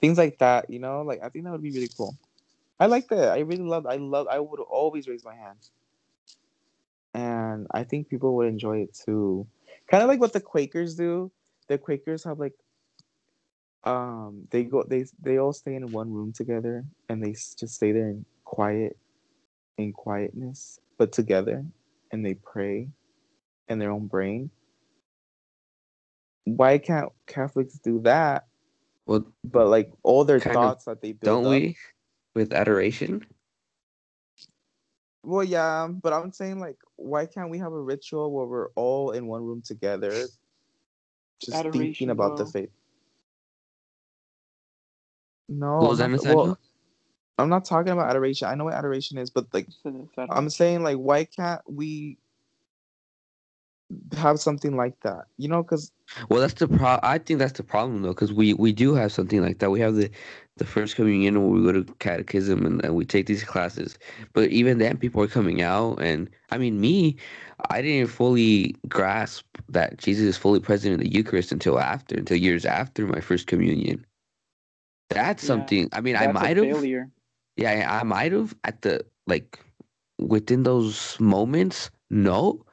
things like that you know? Like i think that would be really cool. I like that. I really love i love i would always raise my hand. And i think people would enjoy it too kind of like what the quakers do the quakers have like um they go they they all stay in one room together and they just stay there in quiet in quietness but together and they pray in their own brain why can't catholics do that Well, but like all their Kind of, thoughts that they build don't up, we? With adoration. Well yeah but i'm saying like why can't we have a ritual where we're all in one room together just thinking Adoration, about the bro. faith no What was I'm that, not, well, I'm not talking about adoration. I know what adoration is but like So that's that- I'm saying like why can't we have something like that? You know, because Well, that's the pro. I think that's the problem though, because we we do have something like that. We have the the first communion where we go to catechism and, and we take these classes. But even then, people are coming out, and I mean, me, I didn't fully grasp that Jesus is fully present in the Eucharist until after, until years after my first communion. That's Yeah, something. I mean, I might have. Yeah, I might have at the like within those moments. No,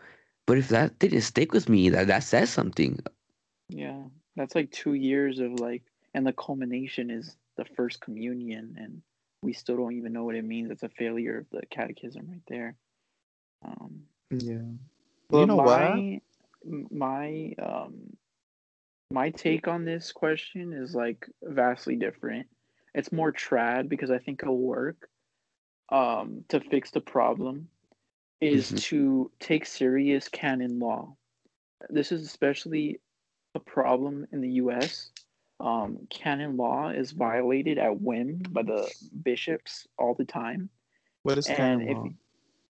but if that didn't stick with me, that that says something. Yeah, that's like two years of like, and the culmination is the first communion, and we still don't even know what it means. It's a failure of the catechism right there. Um, Yeah. but you know what? my my um my take on this question is like vastly different. It's more trad because I think it'll work um to fix the problem is Mhm. to take serious canon law. This is especially a problem in the US. Um, canon law is violated at whim by the bishops all the time What is and canon if law?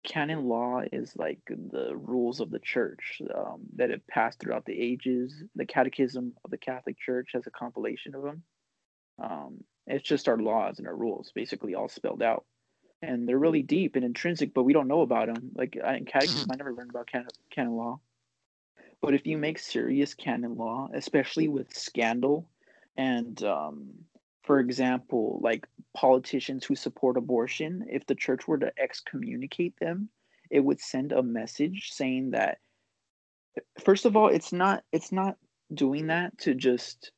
canon law is like the rules of the church um, that have passed throughout the ages the catechism of the catholic church has a compilation of them um, it's just our laws and our rules basically all spelled out and they're really deep and intrinsic but we don't know about them like I, in catechism i never learned about canon, canon law. But if you make serious canon law especially with scandal and um, for example like politicians who support abortion, if the church were to excommunicate them, it would send a message saying that first of all, it's not it's not doing that to just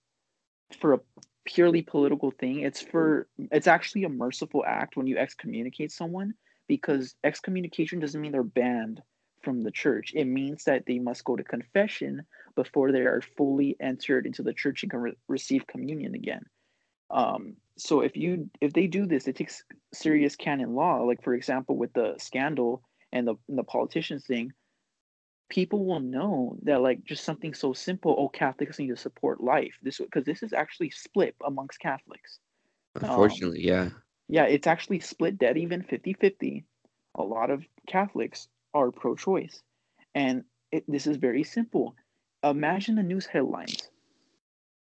for a purely political thing. It's for it's actually a merciful act when you excommunicate someone because excommunication doesn't mean they're banned from the church. It means that they must go to confession before they are fully entered into the church and can re- receive communion again. Um, so if you if they do this, it takes serious canon law. Like for example, with the scandal and the and the politicians thing, people will know that like just something so simple. Oh, Catholics need to support life. This because this is actually split amongst Catholics. Unfortunately, yeah. Yeah, it's actually split dead even 50-50. A lot of Catholics are pro-choice, and it, this is very simple. Imagine the news headlines.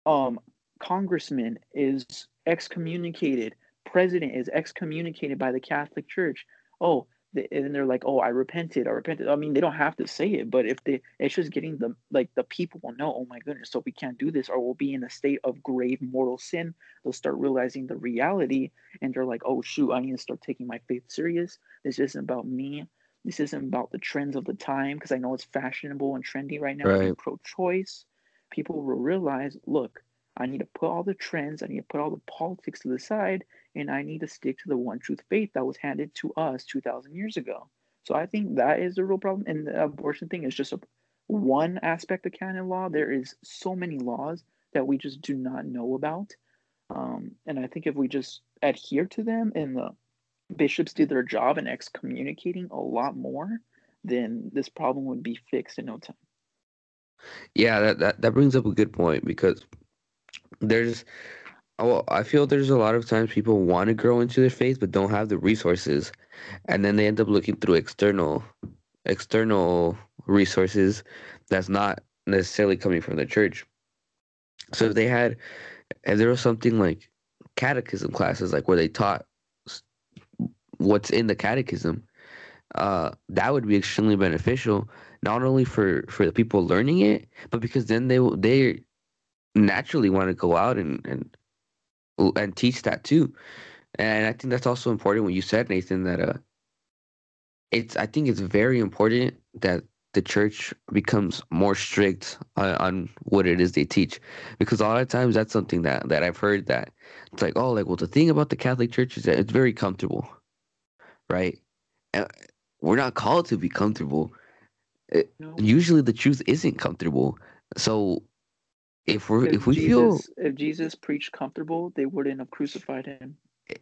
Um, congressman is excommunicated president is excommunicated by the catholic church oh and they're like oh i repented i repented. I mean they don't have to say it but if they it's just getting the like the people will know oh my goodness so we can't do this or we'll be in a state of grave mortal sin. They'll start realizing the reality and they're like oh shoot i need to start taking my faith serious. This isn't about me. This isn't about the trends of the time because i know it's fashionable and trendy right now Right. pro-choice. People will realize look I need to put all the trends, I need to put all the politics to the side, and I need to stick to the one truth faith that was handed to us 2,000 years ago. So I think that is the real problem. And the abortion thing is just a, one aspect of canon law. There is so many laws that we just do not know about. Um, and I think if we just adhere to them and the bishops do their job in excommunicating a lot more, then this problem would be fixed in no time. Yeah, that, that, that brings up a good point because there's oh I feel there's a lot of times people want to grow into their faith but don't have the resources and then they end up looking through external external resources that's not necessarily coming from the church. So if they had if there was something like catechism classes like where they taught what's in the catechism uh that would be extremely beneficial not only for for the people learning it but because then they they naturally want to go out and and and teach that too. And i think that's also important when you said nathan that uh it's i think it's very important that the church becomes more strict on, on what it is they teach. Because a lot of times that's something that that i've heard that it's like oh like well the thing about the catholic church is that it's very comfortable right? And we're not called to be comfortable. No. usually the truth isn't comfortable. So if we're If if we Jesus, feel if Jesus preached comfortable, they wouldn't have crucified him.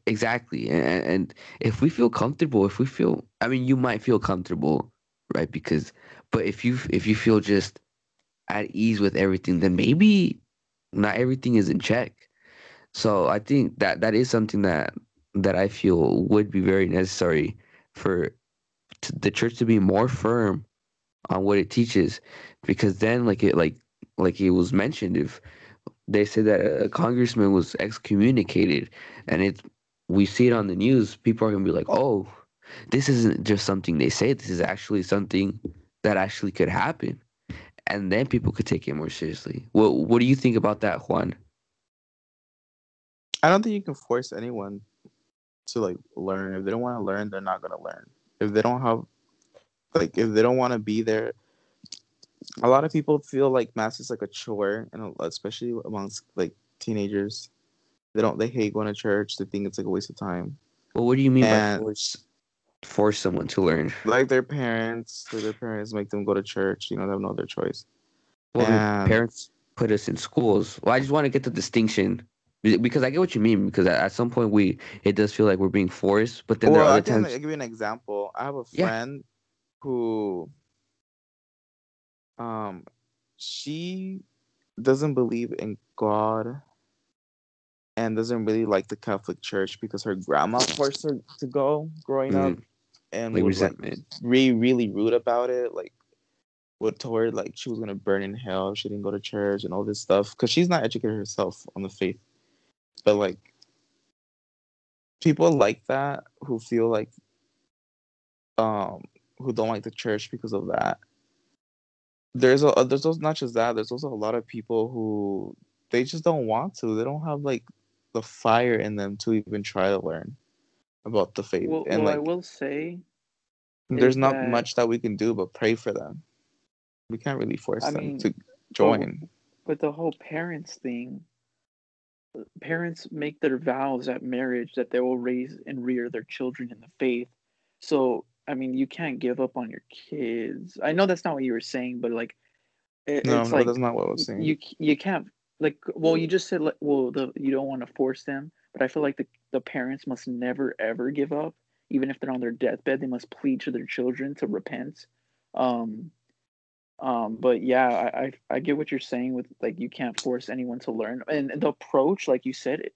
exactly and, and if we feel comfortable if we feel i mean you might feel comfortable right because but if you if you feel just at ease with everything then maybe not everything is in check so i think that that is something that that i feel would be very necessary for the church to be more firm on what it teaches because then like it like like it was mentioned if they say that a congressman was excommunicated and it's we see it on the news people are to be like oh this isn't just something they say this is actually something that actually could happen and then people could take it more seriously what what do you think about that juan I don't think you can force anyone to like learn. If they don't want to learn, they're not gonna learn. If they don't have like if they don't want to be there, a lot of people feel like mass is like a chore, and especially amongst like teenagers. They don't. They hate going to church. They think it's like a waste of time. Well, what do you mean And- by force force someone to learn? Like their parents, like their parents make them go to church. You know, they have no other choice. Well, And- parents put us in schools. Well, I just want to get the distinction because I get what you mean. Because at, some point we it does feel like we're being forced, but then well, there are I can times. give you an example. I have a Yeah. friend who, um, she doesn't believe in God and doesn't really like the Catholic Church because her grandma forced her to go growing up Mm, and like was like really really rude about it. Like would told her like she was gonna burn in hell if she didn't go to church and all this stuff because she's not educated herself on the faith. But like people like that who feel like um who don't like the church because of that. There's a there's also not just that. There's also a lot of people who they just don't want to. They don't have like the fire in them to even try to learn about the faith. Well, and well I will say, there's not that- much that we can do but pray for them. We can't really force I them mean, to join. but the whole parents thing, uh, parents make their vows at marriage that they will raise and rear their children in the faith. So, I mean, you can't give up on your kids. I know that's not what you were saying, but like, it, no, it's no, like that's not what I was saying. you you can't like well you just said like well the you don't want to force them but i feel like the, the parents must never ever give up. Even if they're on their deathbed they must plead to their children to repent. Um um but yeah i i, I get what you're saying with like you can't force anyone to learn. And, the approach like you said it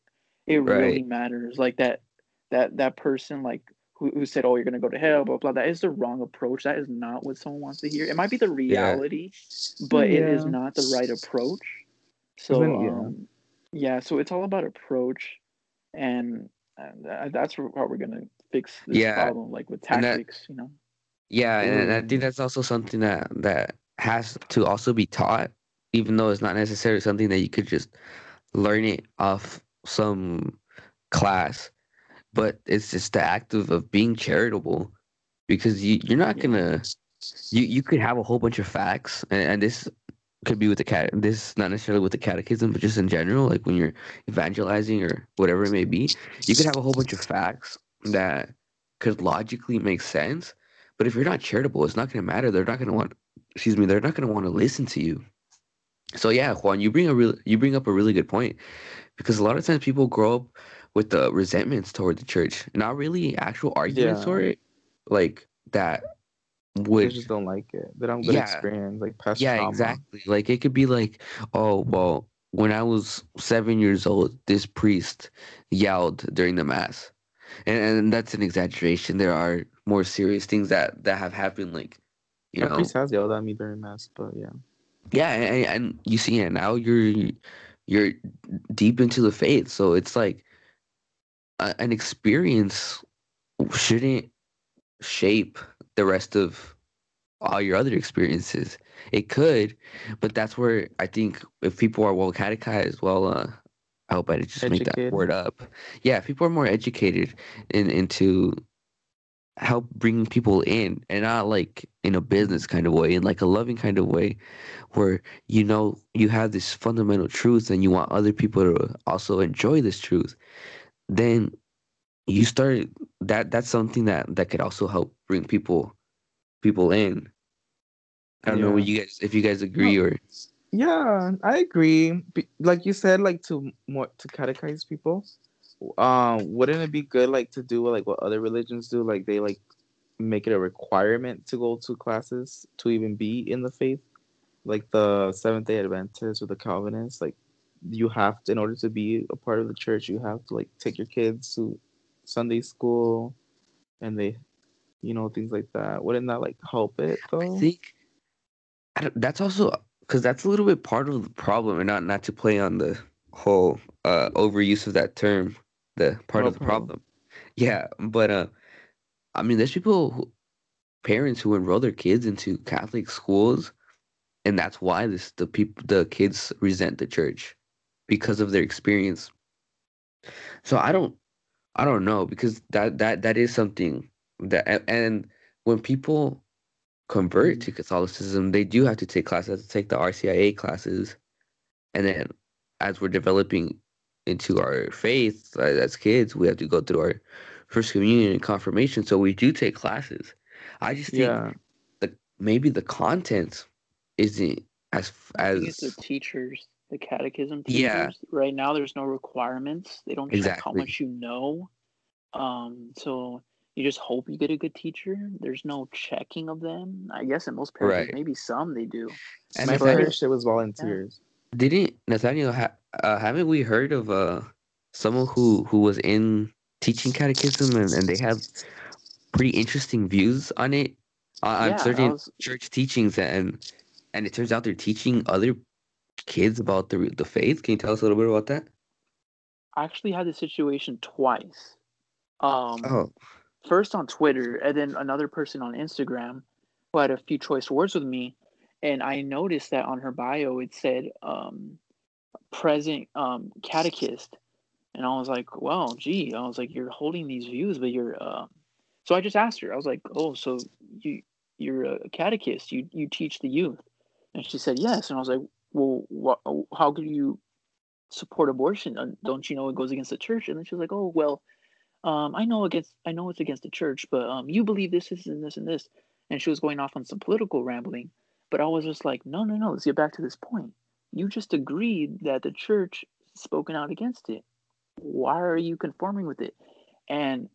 it really matters. Like that that that person like who, who said oh you're gonna go to hell blah blah that is the wrong approach that is not what someone wants to hear it might be the reality but it is not the right approach. So then, yeah. um, yeah, so it's all about approach, and uh, tha- that's how we're gonna fix this Yeah, problem, like with and that- tactics, you know. Yeah, and I think that's also something that that has to also be taught, even though it's not necessarily something that you could just learn it off some class. But it's just the act of, of being charitable, because you you're not gonna you you could have a whole bunch of facts, and, and this could be with the cat. This not necessarily with the catechism, but just in general, like when you're evangelizing or whatever it may be, you could have a whole bunch of facts that could logically make sense. But if you're not charitable, it's not going to matter. They're not going to want, excuse me, they're not going to want to listen to you. So yeah, Juan, you bring a real, you bring up a really good point, because a lot of times people grow up with the resentments toward the church, not really actual arguments Yeah. for it, like that would just don't like it. That I'm good Yeah. experience, like past yeah, trauma. exactly. Like it could be like, oh well, when I was seven years old, this priest yelled during the mass, and, and that's an exaggeration. There are more serious things that that have happened, like you know, priest has yelled at me during mass, but yeah. yeah, and, and you see it now. You're you're deep into the faith, so it's like a, an experience shouldn't shape the rest of all your other experiences. It could, but that's where I think if people are well catechized, well, uh, I hope I just make that word up. Yeah, if people are more educated in into help bring people in and not like in a business kind of way, in like a loving kind of way, where you know you have this fundamental truth and you want other people to also enjoy this truth, then you start that that's something that that could also help bring people people in. I don't know what you guys if you guys agree or Yeah, I agree. Be- Like you said, like to more to catechize people. Um, wouldn't it be good like to do like what other religions do? Like they like make it a requirement to go to classes to even be in the faith, like the Seventh Day Adventists or the Calvinists. Like you have to, in order to be a part of the church, you have to like take your kids to Sunday school, and they, you know, things like that. Wouldn't that like help it though? I think I that's also because that's a little bit part of the problem, and not not to play on the whole uh, overuse of that term, the part No of the problem. problem. Yeah, but uh, I mean, there's people, who, parents who enroll their kids into Catholic schools, and that's why this the people the kids resent the church because of their experience. So I don't, I don't know because that that that is something that and when people convert to Catholicism, they do have to take classes, have to take the RCIA classes, and then as we're developing into our faith uh, as kids, we have to go through our first communion and confirmation. So we do take classes. I just think Yeah. the maybe the content isn't as I think it's as the teachers, the catechism teachers. Yeah. Right now, there's no requirements. They don't check how much you know. Um, so you just hope you get a good teacher. There's no checking of them. I guess in most parishes, Right. maybe some they do. and My Nathaniel, parish it was volunteers. didn't Nathaniel ha- uh, haven't we heard of uh someone who who was in teaching catechism and, and they have pretty interesting views on it on, on Yeah, that certain was- church teachings and and it turns out they're teaching other kids about the the faith. Can you tell us a little bit about that? I actually had this situation twice. Um, Oh, first on Twitter, and then another person on Instagram who had a few choice words with me. And I noticed that on her bio it said um, present um, catechist. And I was like, well, gee, I was like, you're holding these views, but you're. Uh... So I just asked her, I was like, oh, so you you're a catechist, you you teach the youth, and she said yes, and I was like, well, what, how could you support abortion? Don't you know it goes against the church? And then she was like, oh, well, um, I know against I know it's against the church, but um, you believe this, this, and this, and this. And she was going off on some political rambling, but I was just like, no, no, no. Let's get back to this point. You just agreed that the church spoken out against it. Why are you conforming with it? And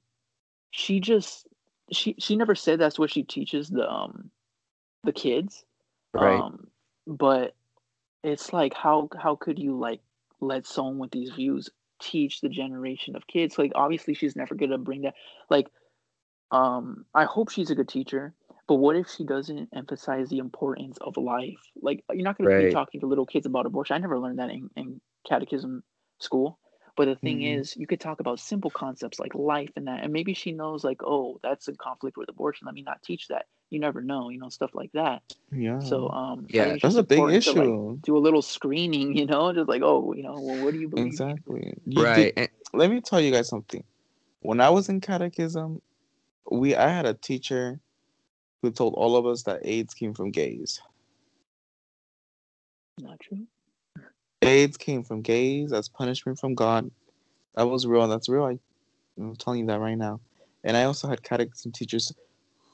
she just she she never said that's what she teaches the um the kids. right. Um, but it's like how how could you like let someone with these views teach the generation of kids? Like obviously she's never gonna bring that like um I hope she's a good teacher, but what if she doesn't emphasize the importance of life? Like you're not gonna be talking to little kids about abortion. I never learned that in, in catechism school. But the thing Mhm. is, you could talk about simple concepts like life and that, and maybe she knows like, oh, that's in conflict with abortion. Let me not teach that. You never know, you know, stuff like that. Yeah. So um, Yeah, think it's that's a big important to, like, issue. do a little screening, you know, just like, oh, you know, well, what do you believe? Exactly. You right. did- and- let me tell you guys something. When I was in catechism, we I had a teacher who told all of us that AIDS came from gays. Not true. AIDS came from gays as punishment from God. That was real. That's real. I, I'm telling you that right now. And I also had catechism teachers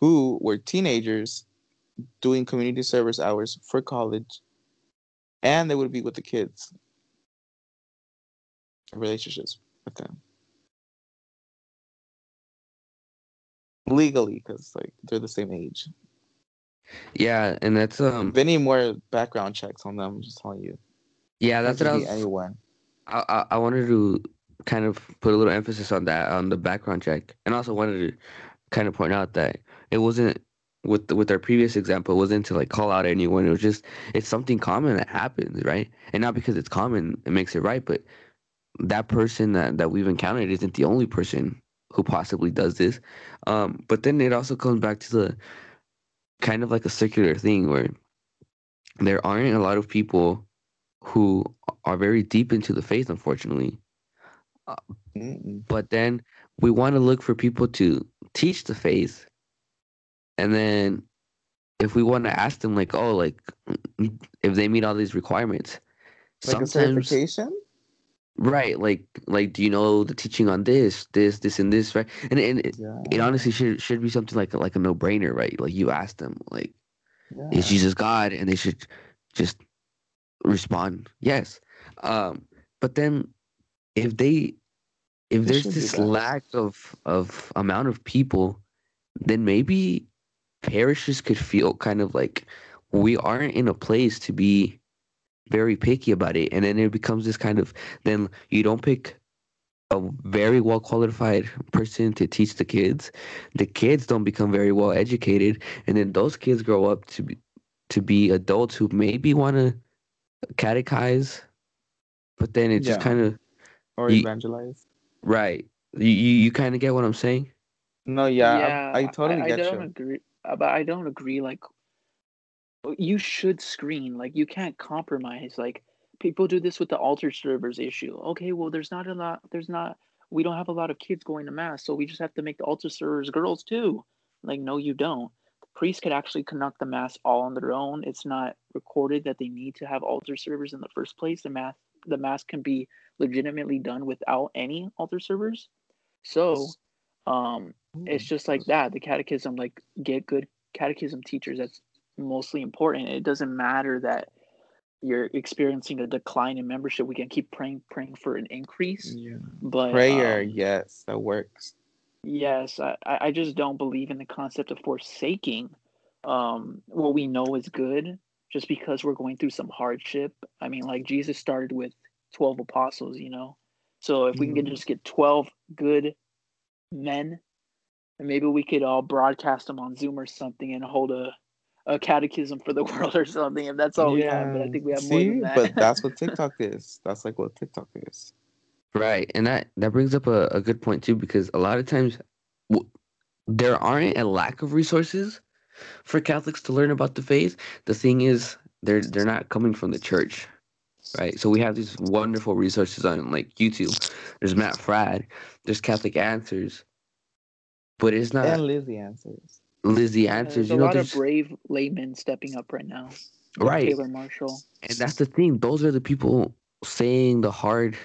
who were teenagers doing community service hours for college, and they would be with the kids, relationships with them legally because like they're the same age. yeah, and that's um They need more background checks on them. I'm just telling you. Yeah, that's what I was anyone. I, I I wanted to kind of put a little emphasis on that on the background check, and also wanted to kind of point out that it wasn't with with our previous example. It wasn't to like call out anyone. It was just it's something common that happens, right? And not because it's common, it makes it right, but that person that that we've encountered isn't the only person who possibly does this. Um, but then it also comes back to the kind of like a circular thing where there aren't a lot of people who are very deep into the faith, unfortunately. But then we want to look for people to teach the faith. And then if we want to ask them, like, oh, like, if they meet all these requirements, Like sometimes, right? Like, like, do you know the teaching on this, this, this, and this, right? And and it, Yeah. it honestly should should be something like like a no brainer, right? Like you ask them, like, yeah. is Jesus God? And they should just respond yes. Um, but then if they if They there's this lack of of amount of people, then maybe parishes could feel kind of like we aren't in a place to be very picky about it, and then it becomes this kind of then you don't pick a very well qualified person to teach the kids. The kids don't become very well educated, and then those kids grow up to be to be adults who maybe want to catechize, but then it just Yeah. kind of or you- evangelize. right. You you, you kind of get what I'm saying? No, yeah, I, I totally I, get don't you. agree, uh, but I don't agree. Like, you should screen. Like, you can't compromise. Like, people do this with the altar servers issue. Okay, well, there's not a lot. There's not. We don't have a lot of kids going to mass, so we just have to make the altar servers girls too. Like, no, you don't. The priests could actually conduct the mass all on their own. It's not recorded that they need to have altar servers in the first place. The mass, the mass can be legitimately done without any altar servers. So um, it's just like that. The catechism, like get good catechism teachers. That's mostly important. It doesn't matter that you're experiencing a decline in membership. We can keep praying, praying for an increase. Yeah. But Prayer, um, yes, that works. Yes, I, I just don't believe in the concept of forsaking um, what we know is good just because we're going through some hardship. I mean, like Jesus started with 12 apostles, you know? So if we can Mhm. just get 12 good men, and maybe we could all broadcast them on Zoom or something and hold a, a catechism for the world or something, if that's all we have. But I think we have more than that. but that's what TikTok is. That's like what TikTok is. Right, and that that brings up a, a good point too because a lot of times w- there aren't a lack of resources for Catholics to learn about the faith. The thing is, they're they're not coming from the church, right? So we have these wonderful resources on like YouTube. There's Matt Fradd, there's Catholic Answers, but it's not and Lizzie answers. Lizzie Yeah, Answers. There's You a know, lot of brave laymen stepping up right now. right, Taylor Marshall. and that's the thing. Those are the people saying the hard,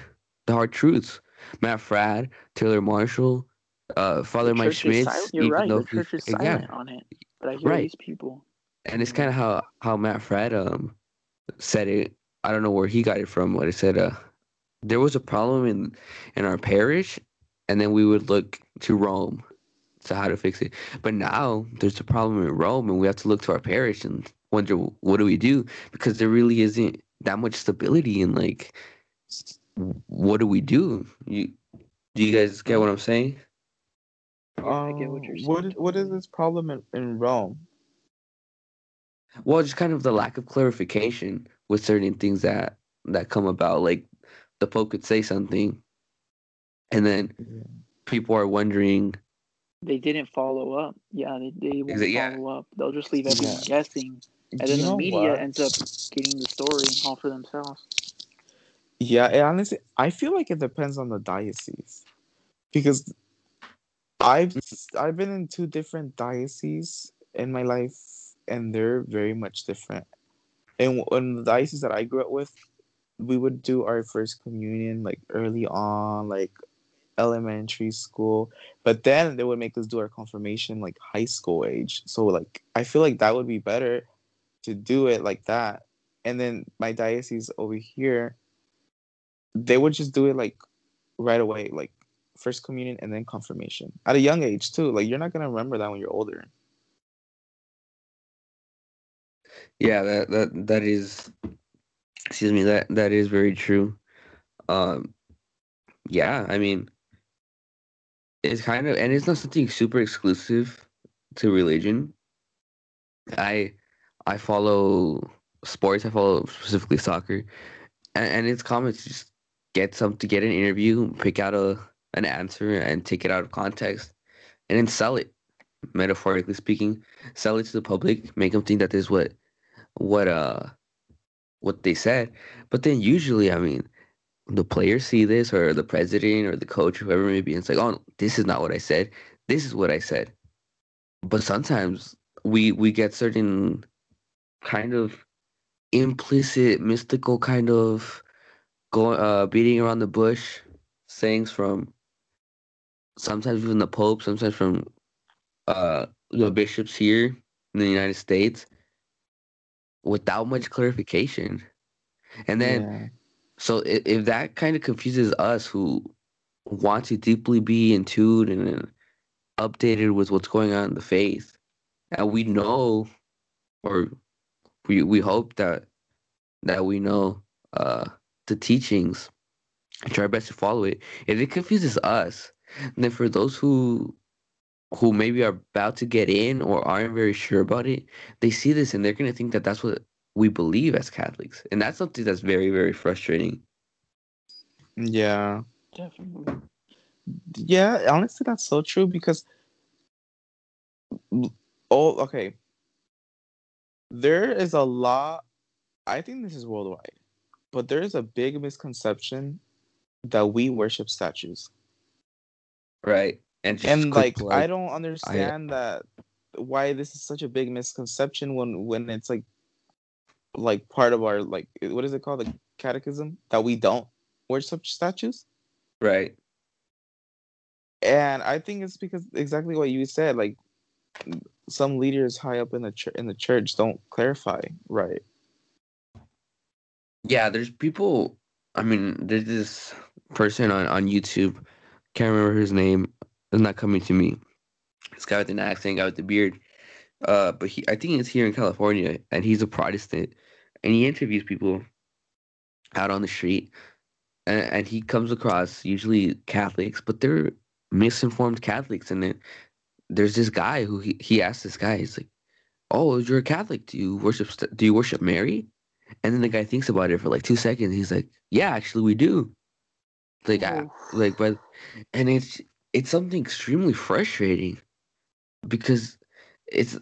the hard truths. Matt Fradd, Taylor Marshall, uh, Father Mike Schmitz. You're right. The church is silent yeah, on it. But I hear Right. these people. and it's kind of how how Matt Fradd um said it. I don't know where he got it from, but it said uh there was a problem in in our parish, and then we would look to Rome to how to fix it. But now there's a problem in Rome, and we have to look to our parish and wonder what do we do because there really isn't that much stability in like what do we do? You do you guys get what I'm saying? Yeah, I get what Um, you're saying. what is- what is this problem in, in Rome? Well, just kind of the lack of clarification with certain things that that come about. Like the Pope could say something, and then people are wondering. They didn't follow up. Yeah, they, they won't it- yeah. follow up. They'll just leave everyone Yeah. guessing. And Do then the media what? ends up getting the story all for themselves. Yeah, honestly, I feel like it depends on the diocese, because I've I've been in two different dioceses in my life, and they're very much different. And in the diocese that I grew up with, we would do our first communion like early on, like elementary school, but then they would make us do our confirmation like high school age. So like I feel like that would be better to do it like that. And then my diocese over here, they would just do it like right away, like first communion and then confirmation at a young age too. Like you're not gonna remember that when you're older. Yeah, that that that is. Excuse me. That that is very true. Um, yeah, I mean, it's kind of, and it's not something super exclusive to religion. I I follow sports. I follow specifically soccer, and, and it's common to just get some to get an interview, pick out a an answer, and take it out of context, and then sell it. Metaphorically speaking, sell it to the public, make them think that this is what what uh what they said. But then usually, I mean, the players see this, or the president, or the coach, whoever may be, and it's like, oh, this is not what I said. This is what I said. But sometimes we we get certain kind of implicit, mystical kind of going uh beating around the bush sayings from sometimes even the Pope, sometimes from uh the bishops here in the United States without much clarification. And then yeah. so if, if that kind of confuses us who want to deeply be in tune and updated with what's going on in the faith, and we know, or we we hope that that we know uh, the teachings, and try our best to follow it. If it confuses us, then for those who who maybe are about to get in or aren't very sure about it, they see this and they're gonna think that that's what we believe as Catholics, and that's something that's very very frustrating. Yeah. Definitely. Yeah, honestly, that's so true because oh, okay. There is a lot. I think this is worldwide, but there is a big misconception that we worship statues, Right. And and quick like I don't uh, understand that why this is such a big misconception when when it's like like part of our like what is it called the catechism that we don't worship statues. Right. And I think it's because exactly what you said. Like some leaders high up in the church in the church don't clarify right. Yeah, there's people. I mean, there's this person on on YouTube. Can't remember his name. It's not coming to me. This guy with an accent, guy with the beard. Uh, but he, I think he's here in California, and he's a Protestant, and he interviews people out on the street, and, and he comes across usually Catholics, but they're misinformed Catholics, and then there's this guy who he, he asked this guy, he's like, "Oh, you're a Catholic? Do you worship? Do you worship Mary?" And then the guy thinks about it for like two seconds. He's like, "Yeah, actually, we do." Like, I, like, but, and it's it's something extremely frustrating because it's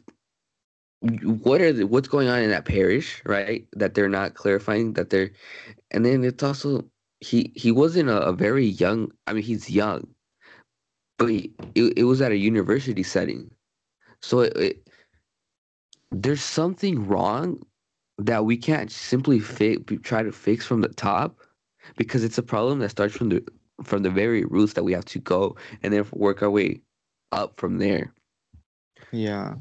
what are the, what's going on in that parish, right? That they're not clarifying that they're, and then it's also he he wasn't a, a very young. I mean, he's young, but he, it it was at a university setting, so it, it there's something wrong that we can't simply fi- try to fix from the top because it's a problem that starts from the from the very roots that we have to go and then work our way up from there. Yeah.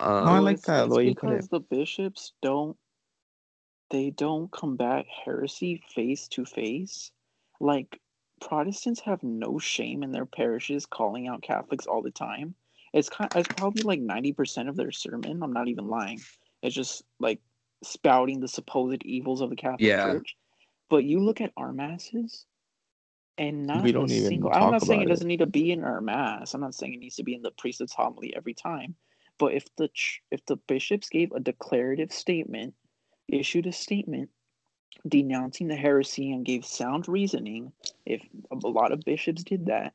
Um, Oh, I like that, it's way you because the bishops don't they don't combat heresy face to face. Like Protestants have no shame in their parishes calling out Catholics all the time. It's kind it's probably like 90% of their sermon. I'm not even lying. It's just like spouting the supposed evils of the Catholic Yeah. Church. But you look at our masses and not We don't a even single I'm not saying it it. doesn't need to be in our mass. I'm not saying it needs to be in the priest's homily every time. But if the ch- if the bishops gave a declarative statement, issued a statement denouncing the heresy and gave sound reasoning, if a lot of bishops did that,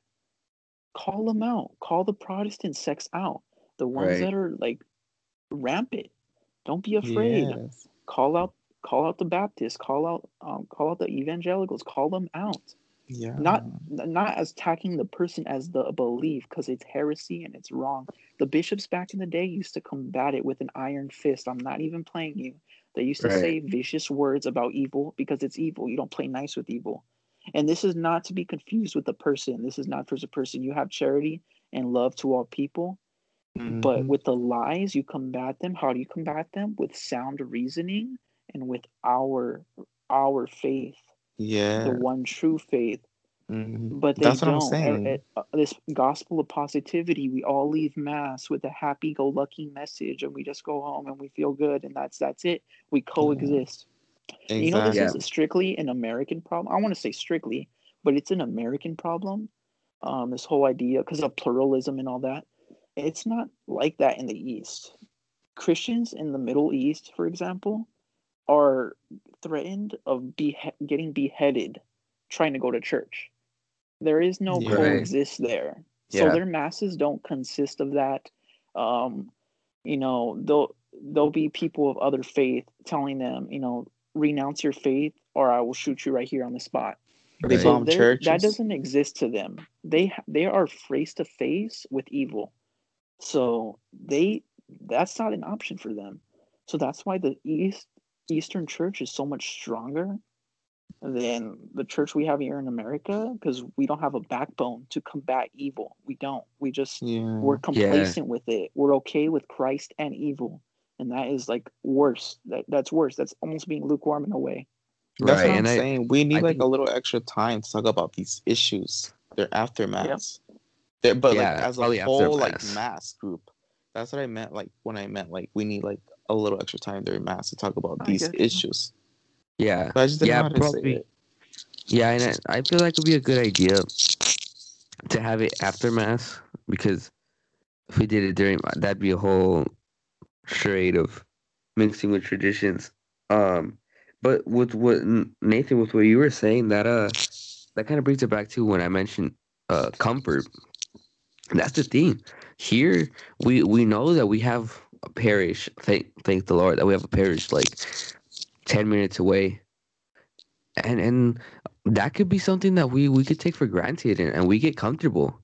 call them out. Call the Protestant sects out. The ones Right. that are like rampant. Don't be afraid. Yes. Call out call out the Baptists, call out um, call out the evangelicals, call them out. Yeah. not not as attacking the person as the belief because it's heresy and it's wrong. The bishops back in the day used to combat it with an iron fist. I'm not even playing you. They used to Right. say vicious words about evil because it's evil. You don't play nice with evil. And this is not to be confused with the person. This is not towards a person. You have charity and love to all people but Mhm. with the lies you combat them how do you combat them with sound reasoning and with our our faith yeah. the one true faith Mhm. but they That's what I'm don't. Uh, saying. uh, uh, this gospel of positivity, we all leave mass with a happy-go-lucky message, and we just go home and we feel good, and that's that's it. We coexist. You know, this Exactly. is strictly an American problem. I want to say strictly, but it's an American problem. Um, this whole idea because of pluralism and all that. It's not like that in the East. Christians in the Middle East, for example, are threatened of behe- getting beheaded trying to go to church. There is no Yeah. Right. coexist there. So Yeah. their masses don't consist of that. Um, you know, there'll there'll be people of other faith telling them, you know, renounce your faith or I will shoot you right here on the spot. They Right. So bomb they're- churches. that doesn't exist to them. They they are face to face with evil. So they that's not an option for them. So that's why the East Eastern Church is so much stronger than the church we have here in America because we don't have a backbone to combat evil. We don't. We just Yeah. we're complacent with it. We're okay with Christ and evil. And that is like worse. That that's worse. That's almost being lukewarm in a way. That's Right, what I'm and I- saying. we need I like think- a little extra time to talk about these issues, their aftermaths. They're- but Yeah, like as a whole, like aftermaths. mass group. That's what I meant. Like when I meant like we need like a little extra time during mass to talk about I these issues. yeah, But I just didn't Yeah, know how to probably- say it. yeah, and I, I feel like it'd be a good idea to have it after mass because if we did it during, that'd be a whole charade of mixing with traditions. Um, but with what Nathan, with what you were saying, that uh, that kind of brings it back to when I mentioned uh comfort. That's the thing. Here, we we know that we have a parish. Thank thank the Lord that we have a parish like ten minutes away, and and that could be something that we we could take for granted and, and we get comfortable.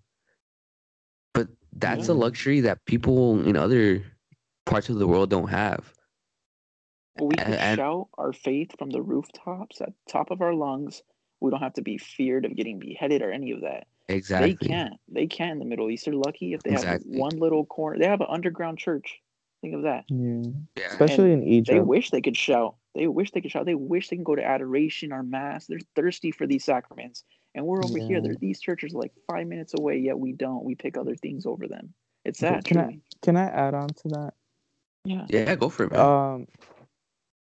But that's a luxury that people in other parts of the world don't have. We can And- shout our faith from the rooftops at top of our lungs We don't have to be feared of getting beheaded or any of that. Exactly. They can't. They can in the Middle East. They're lucky if they Exactly. have one little corner. They have an underground church. Think of that. Yeah. Yeah. Especially in Egypt. They wish they could shout. They wish they could shout. They wish they can go to adoration or mass. They're thirsty for these sacraments. And we're over here. Yeah. There, these churches are like five minutes away, yet we don't. We pick other things over them. It's Can- sad. can I- Can I add on to that? Yeah. Yeah, go for it, man. Um,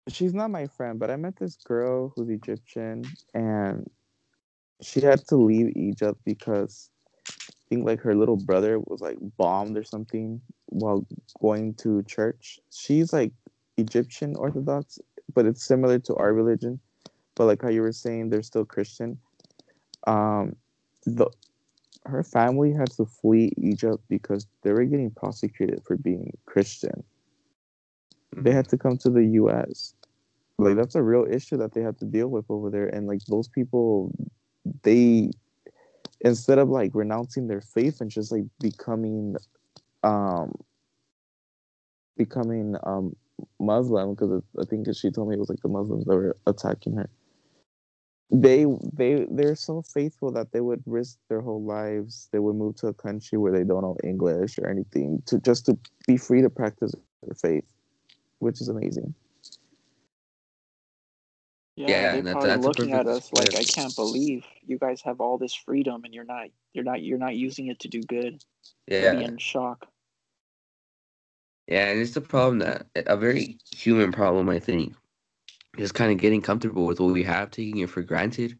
she's not my friend, but I met this girl who's Egyptian, and she had to leave Egypt because I think like her little brother was like bombed or something while going to church. She's like Egyptian Orthodox, but it's similar to our religion. But like how you were saying, they're still Christian. Um, the her family had to flee Egypt because they were getting prosecuted for being Christian they had to come to the US. Like that's a real issue that they had to deal with over there. And like those people they instead of like renouncing their faith and just like becoming um becoming um Muslim because I think she told me it was like the Muslims that were attacking her. They they they're so faithful that they would risk their whole lives. They would move to a country where they don't know English or anything to just to be free to practice their faith which is amazing. Yeah, Yeah, they're that- probably looking at us like, I can't believe you guys have all this freedom and you're not, you're not, you're not using it to do good. Yeah. be in shock. Yeah, and it's a problem that a very human problem, I think, is kind of getting comfortable with what we have, taking it for granted.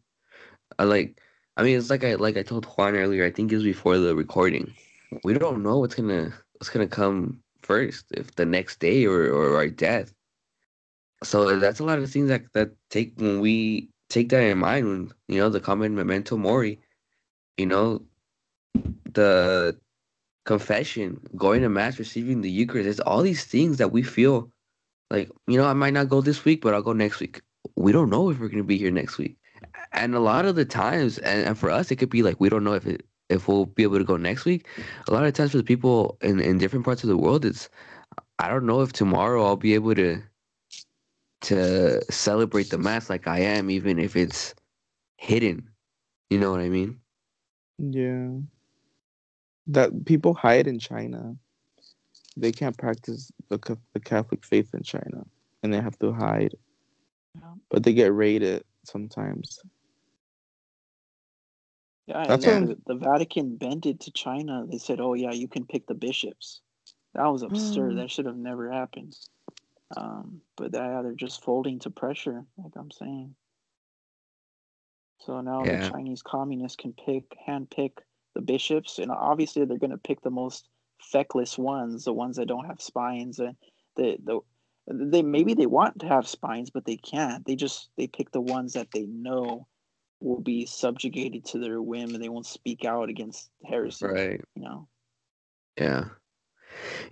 I like, I mean, it's like I like I told Juan earlier. I think it was before the recording. We don't know what's gonna what's gonna come first, if the next day or or our death. So eh, that's a lot of things that that take when we take that in mind. When you know the common memento mori, you know, the confession, going to mass, receiving the Eucharist. It's all these things that we feel like, you know, I might not go this week, but I'll go next week. We don't know if we're gonna be here next week. And a lot of the times, and, and for us, it could be like we don't know if it if we'll be able to go next week. A lot of times for the people in, in different parts of the world, it's I don't know if tomorrow I'll be able to to celebrate the mass like I am, even if it's hidden. You know what I mean? Yeah. That people hide in China. They can't practice the the Catholic faith in China, and they have to hide. Yeah. But they get raided sometimes. Yeah, and That's then the, the Vatican bended to China. They said, "Oh yeah, you can pick the bishops." That was absurd. Mm. that should have never happened. Um, but yeah, they're just folding to pressure, like I'm saying. So now Yeah. the Chinese communists can pick, hand pick the bishops, and obviously they're going to pick the most feckless ones, the ones that don't have spines, and the the they maybe they want to have spines, but they can't. They just they pick the ones that they know will be subjugated to their whim and they won't speak out against heresy. Right. You know. Yeah.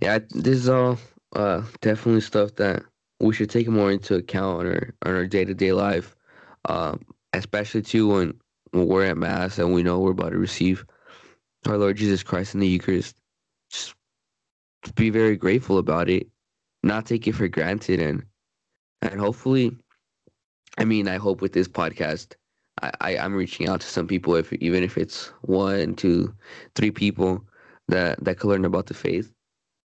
Yeah, this is all uh definitely stuff that we should take more into account on our on our day to day life. Um, especially too when when we're at mass and we know we're about to receive our Lord Jesus Christ in the Eucharist. Just be very grateful about it, not take it for granted and and hopefully I mean I hope with this podcast I, I, I'm reaching out to some people if even if it's one, two, three people that that could learn about the faith.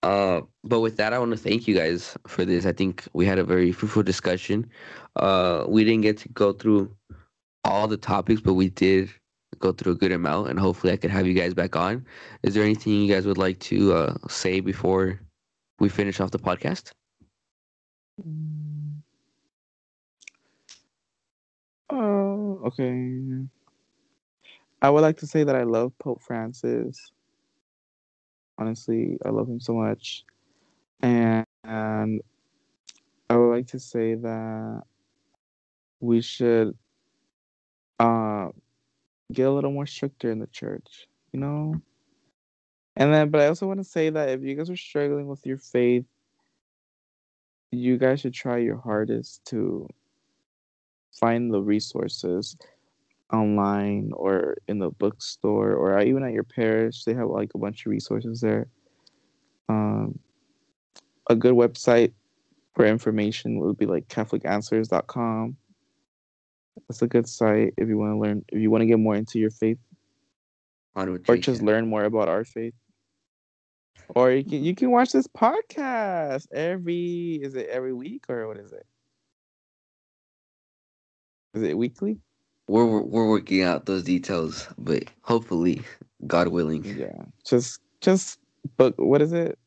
Uh, but with that, I want to thank you guys for this. I think we had a very fruitful discussion. Uh, we didn't get to go through all the topics, but we did go through a good amount, and hopefully, I could have you guys back on. Is there anything you guys would like to uh, say before we finish off the podcast? Oh, okay. I would like to say that I love Pope Francis. Honestly, I love him so much. And, and I would like to say that we should uh, get a little more stricter in the church, you know? And then, but I also want to say that if you guys are struggling with your faith, you guys should try your hardest to find the resources online or in the bookstore or even at your parish. They have like a bunch of resources there. Um, a good website for information would be like CatholicAnswers.com. That's a good site if you want to learn. If you want to get more into your faith, or just learn more about our faith. Or you can you can watch this podcast every is it every week or what is it? Is it weekly? We're we're- we're working out those details, but hopefully, God willing. Yeah. Just just but what is it?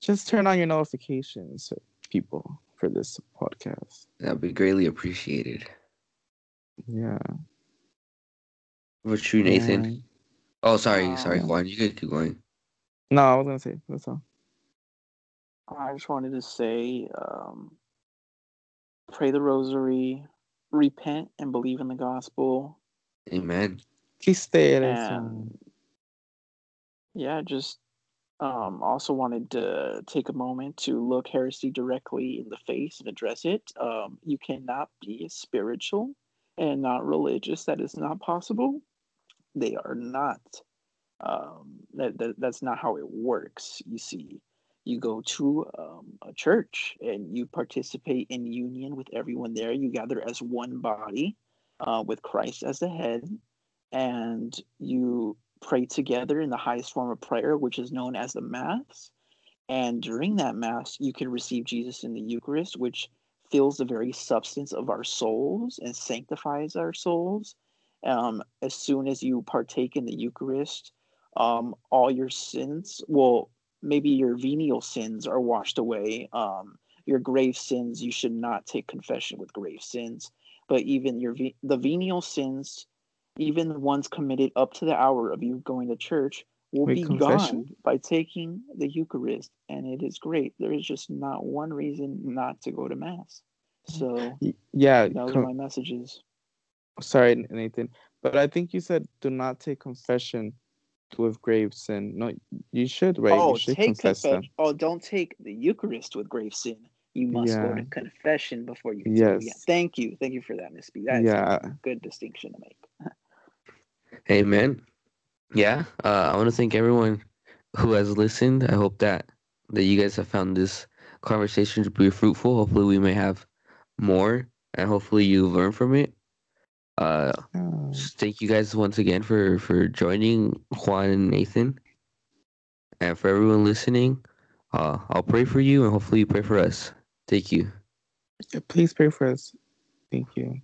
Just turn on your notifications, people, for this podcast. That'd be greatly appreciated. Yeah. What's true, Nathan? And- Oh, sorry, sorry, Um, Juan. You could keep going. No, I was gonna say that's all. I just wanted to say, um, pray the rosary, repent and believe in the gospel, Amen. Quistere and yeah, just um, also wanted to take a moment to look heresy directly in the face and address it. Um, you cannot be spiritual and not religious. That is not possible. They are not. Um, that, that that's not how it works. You see, you go to um, a church and you participate in union with everyone there. You gather as one body, uh, with Christ as the head, and you pray together in the highest form of prayer, which is known as the Mass. And during that Mass, you can receive Jesus in the Eucharist, which fills the very substance of our souls and sanctifies our souls. Um, as soon as you partake in the Eucharist, um, all your sins, well, maybe your venial sins are washed away. Um, your grave sins, you should not take confession with grave sins. But even your ve- the venial sins, even the ones committed up to the hour of you going to church, will Wait, be confession? gone by taking the Eucharist, and it is great. There is just not one reason not to go to mass. So Yeah, those com- are my messages. sorry, Nathan, but I think you said do not take confession with grave sin. No, you should, right? oh, you should take confess them. Oh, don't take the Eucharist with grave sin. You must go to confession before you. can take it. Yeah, Yes. Thank you. Thank you for that, Miss B. That's Yeah. a good distinction to make. Amen. Yeah. Uh, I want to thank everyone who has listened. I hope that that you guys have found this conversation to be fruitful. Hopefully, we may have more, and hopefully, you learn from it. Uh, Oh. thank you guys once again for for joining Juan and Nathan, and for everyone listening. Uh, I'll pray for you, and hopefully, you pray for us. Thank you. Yeah, please pray for us. Thank you.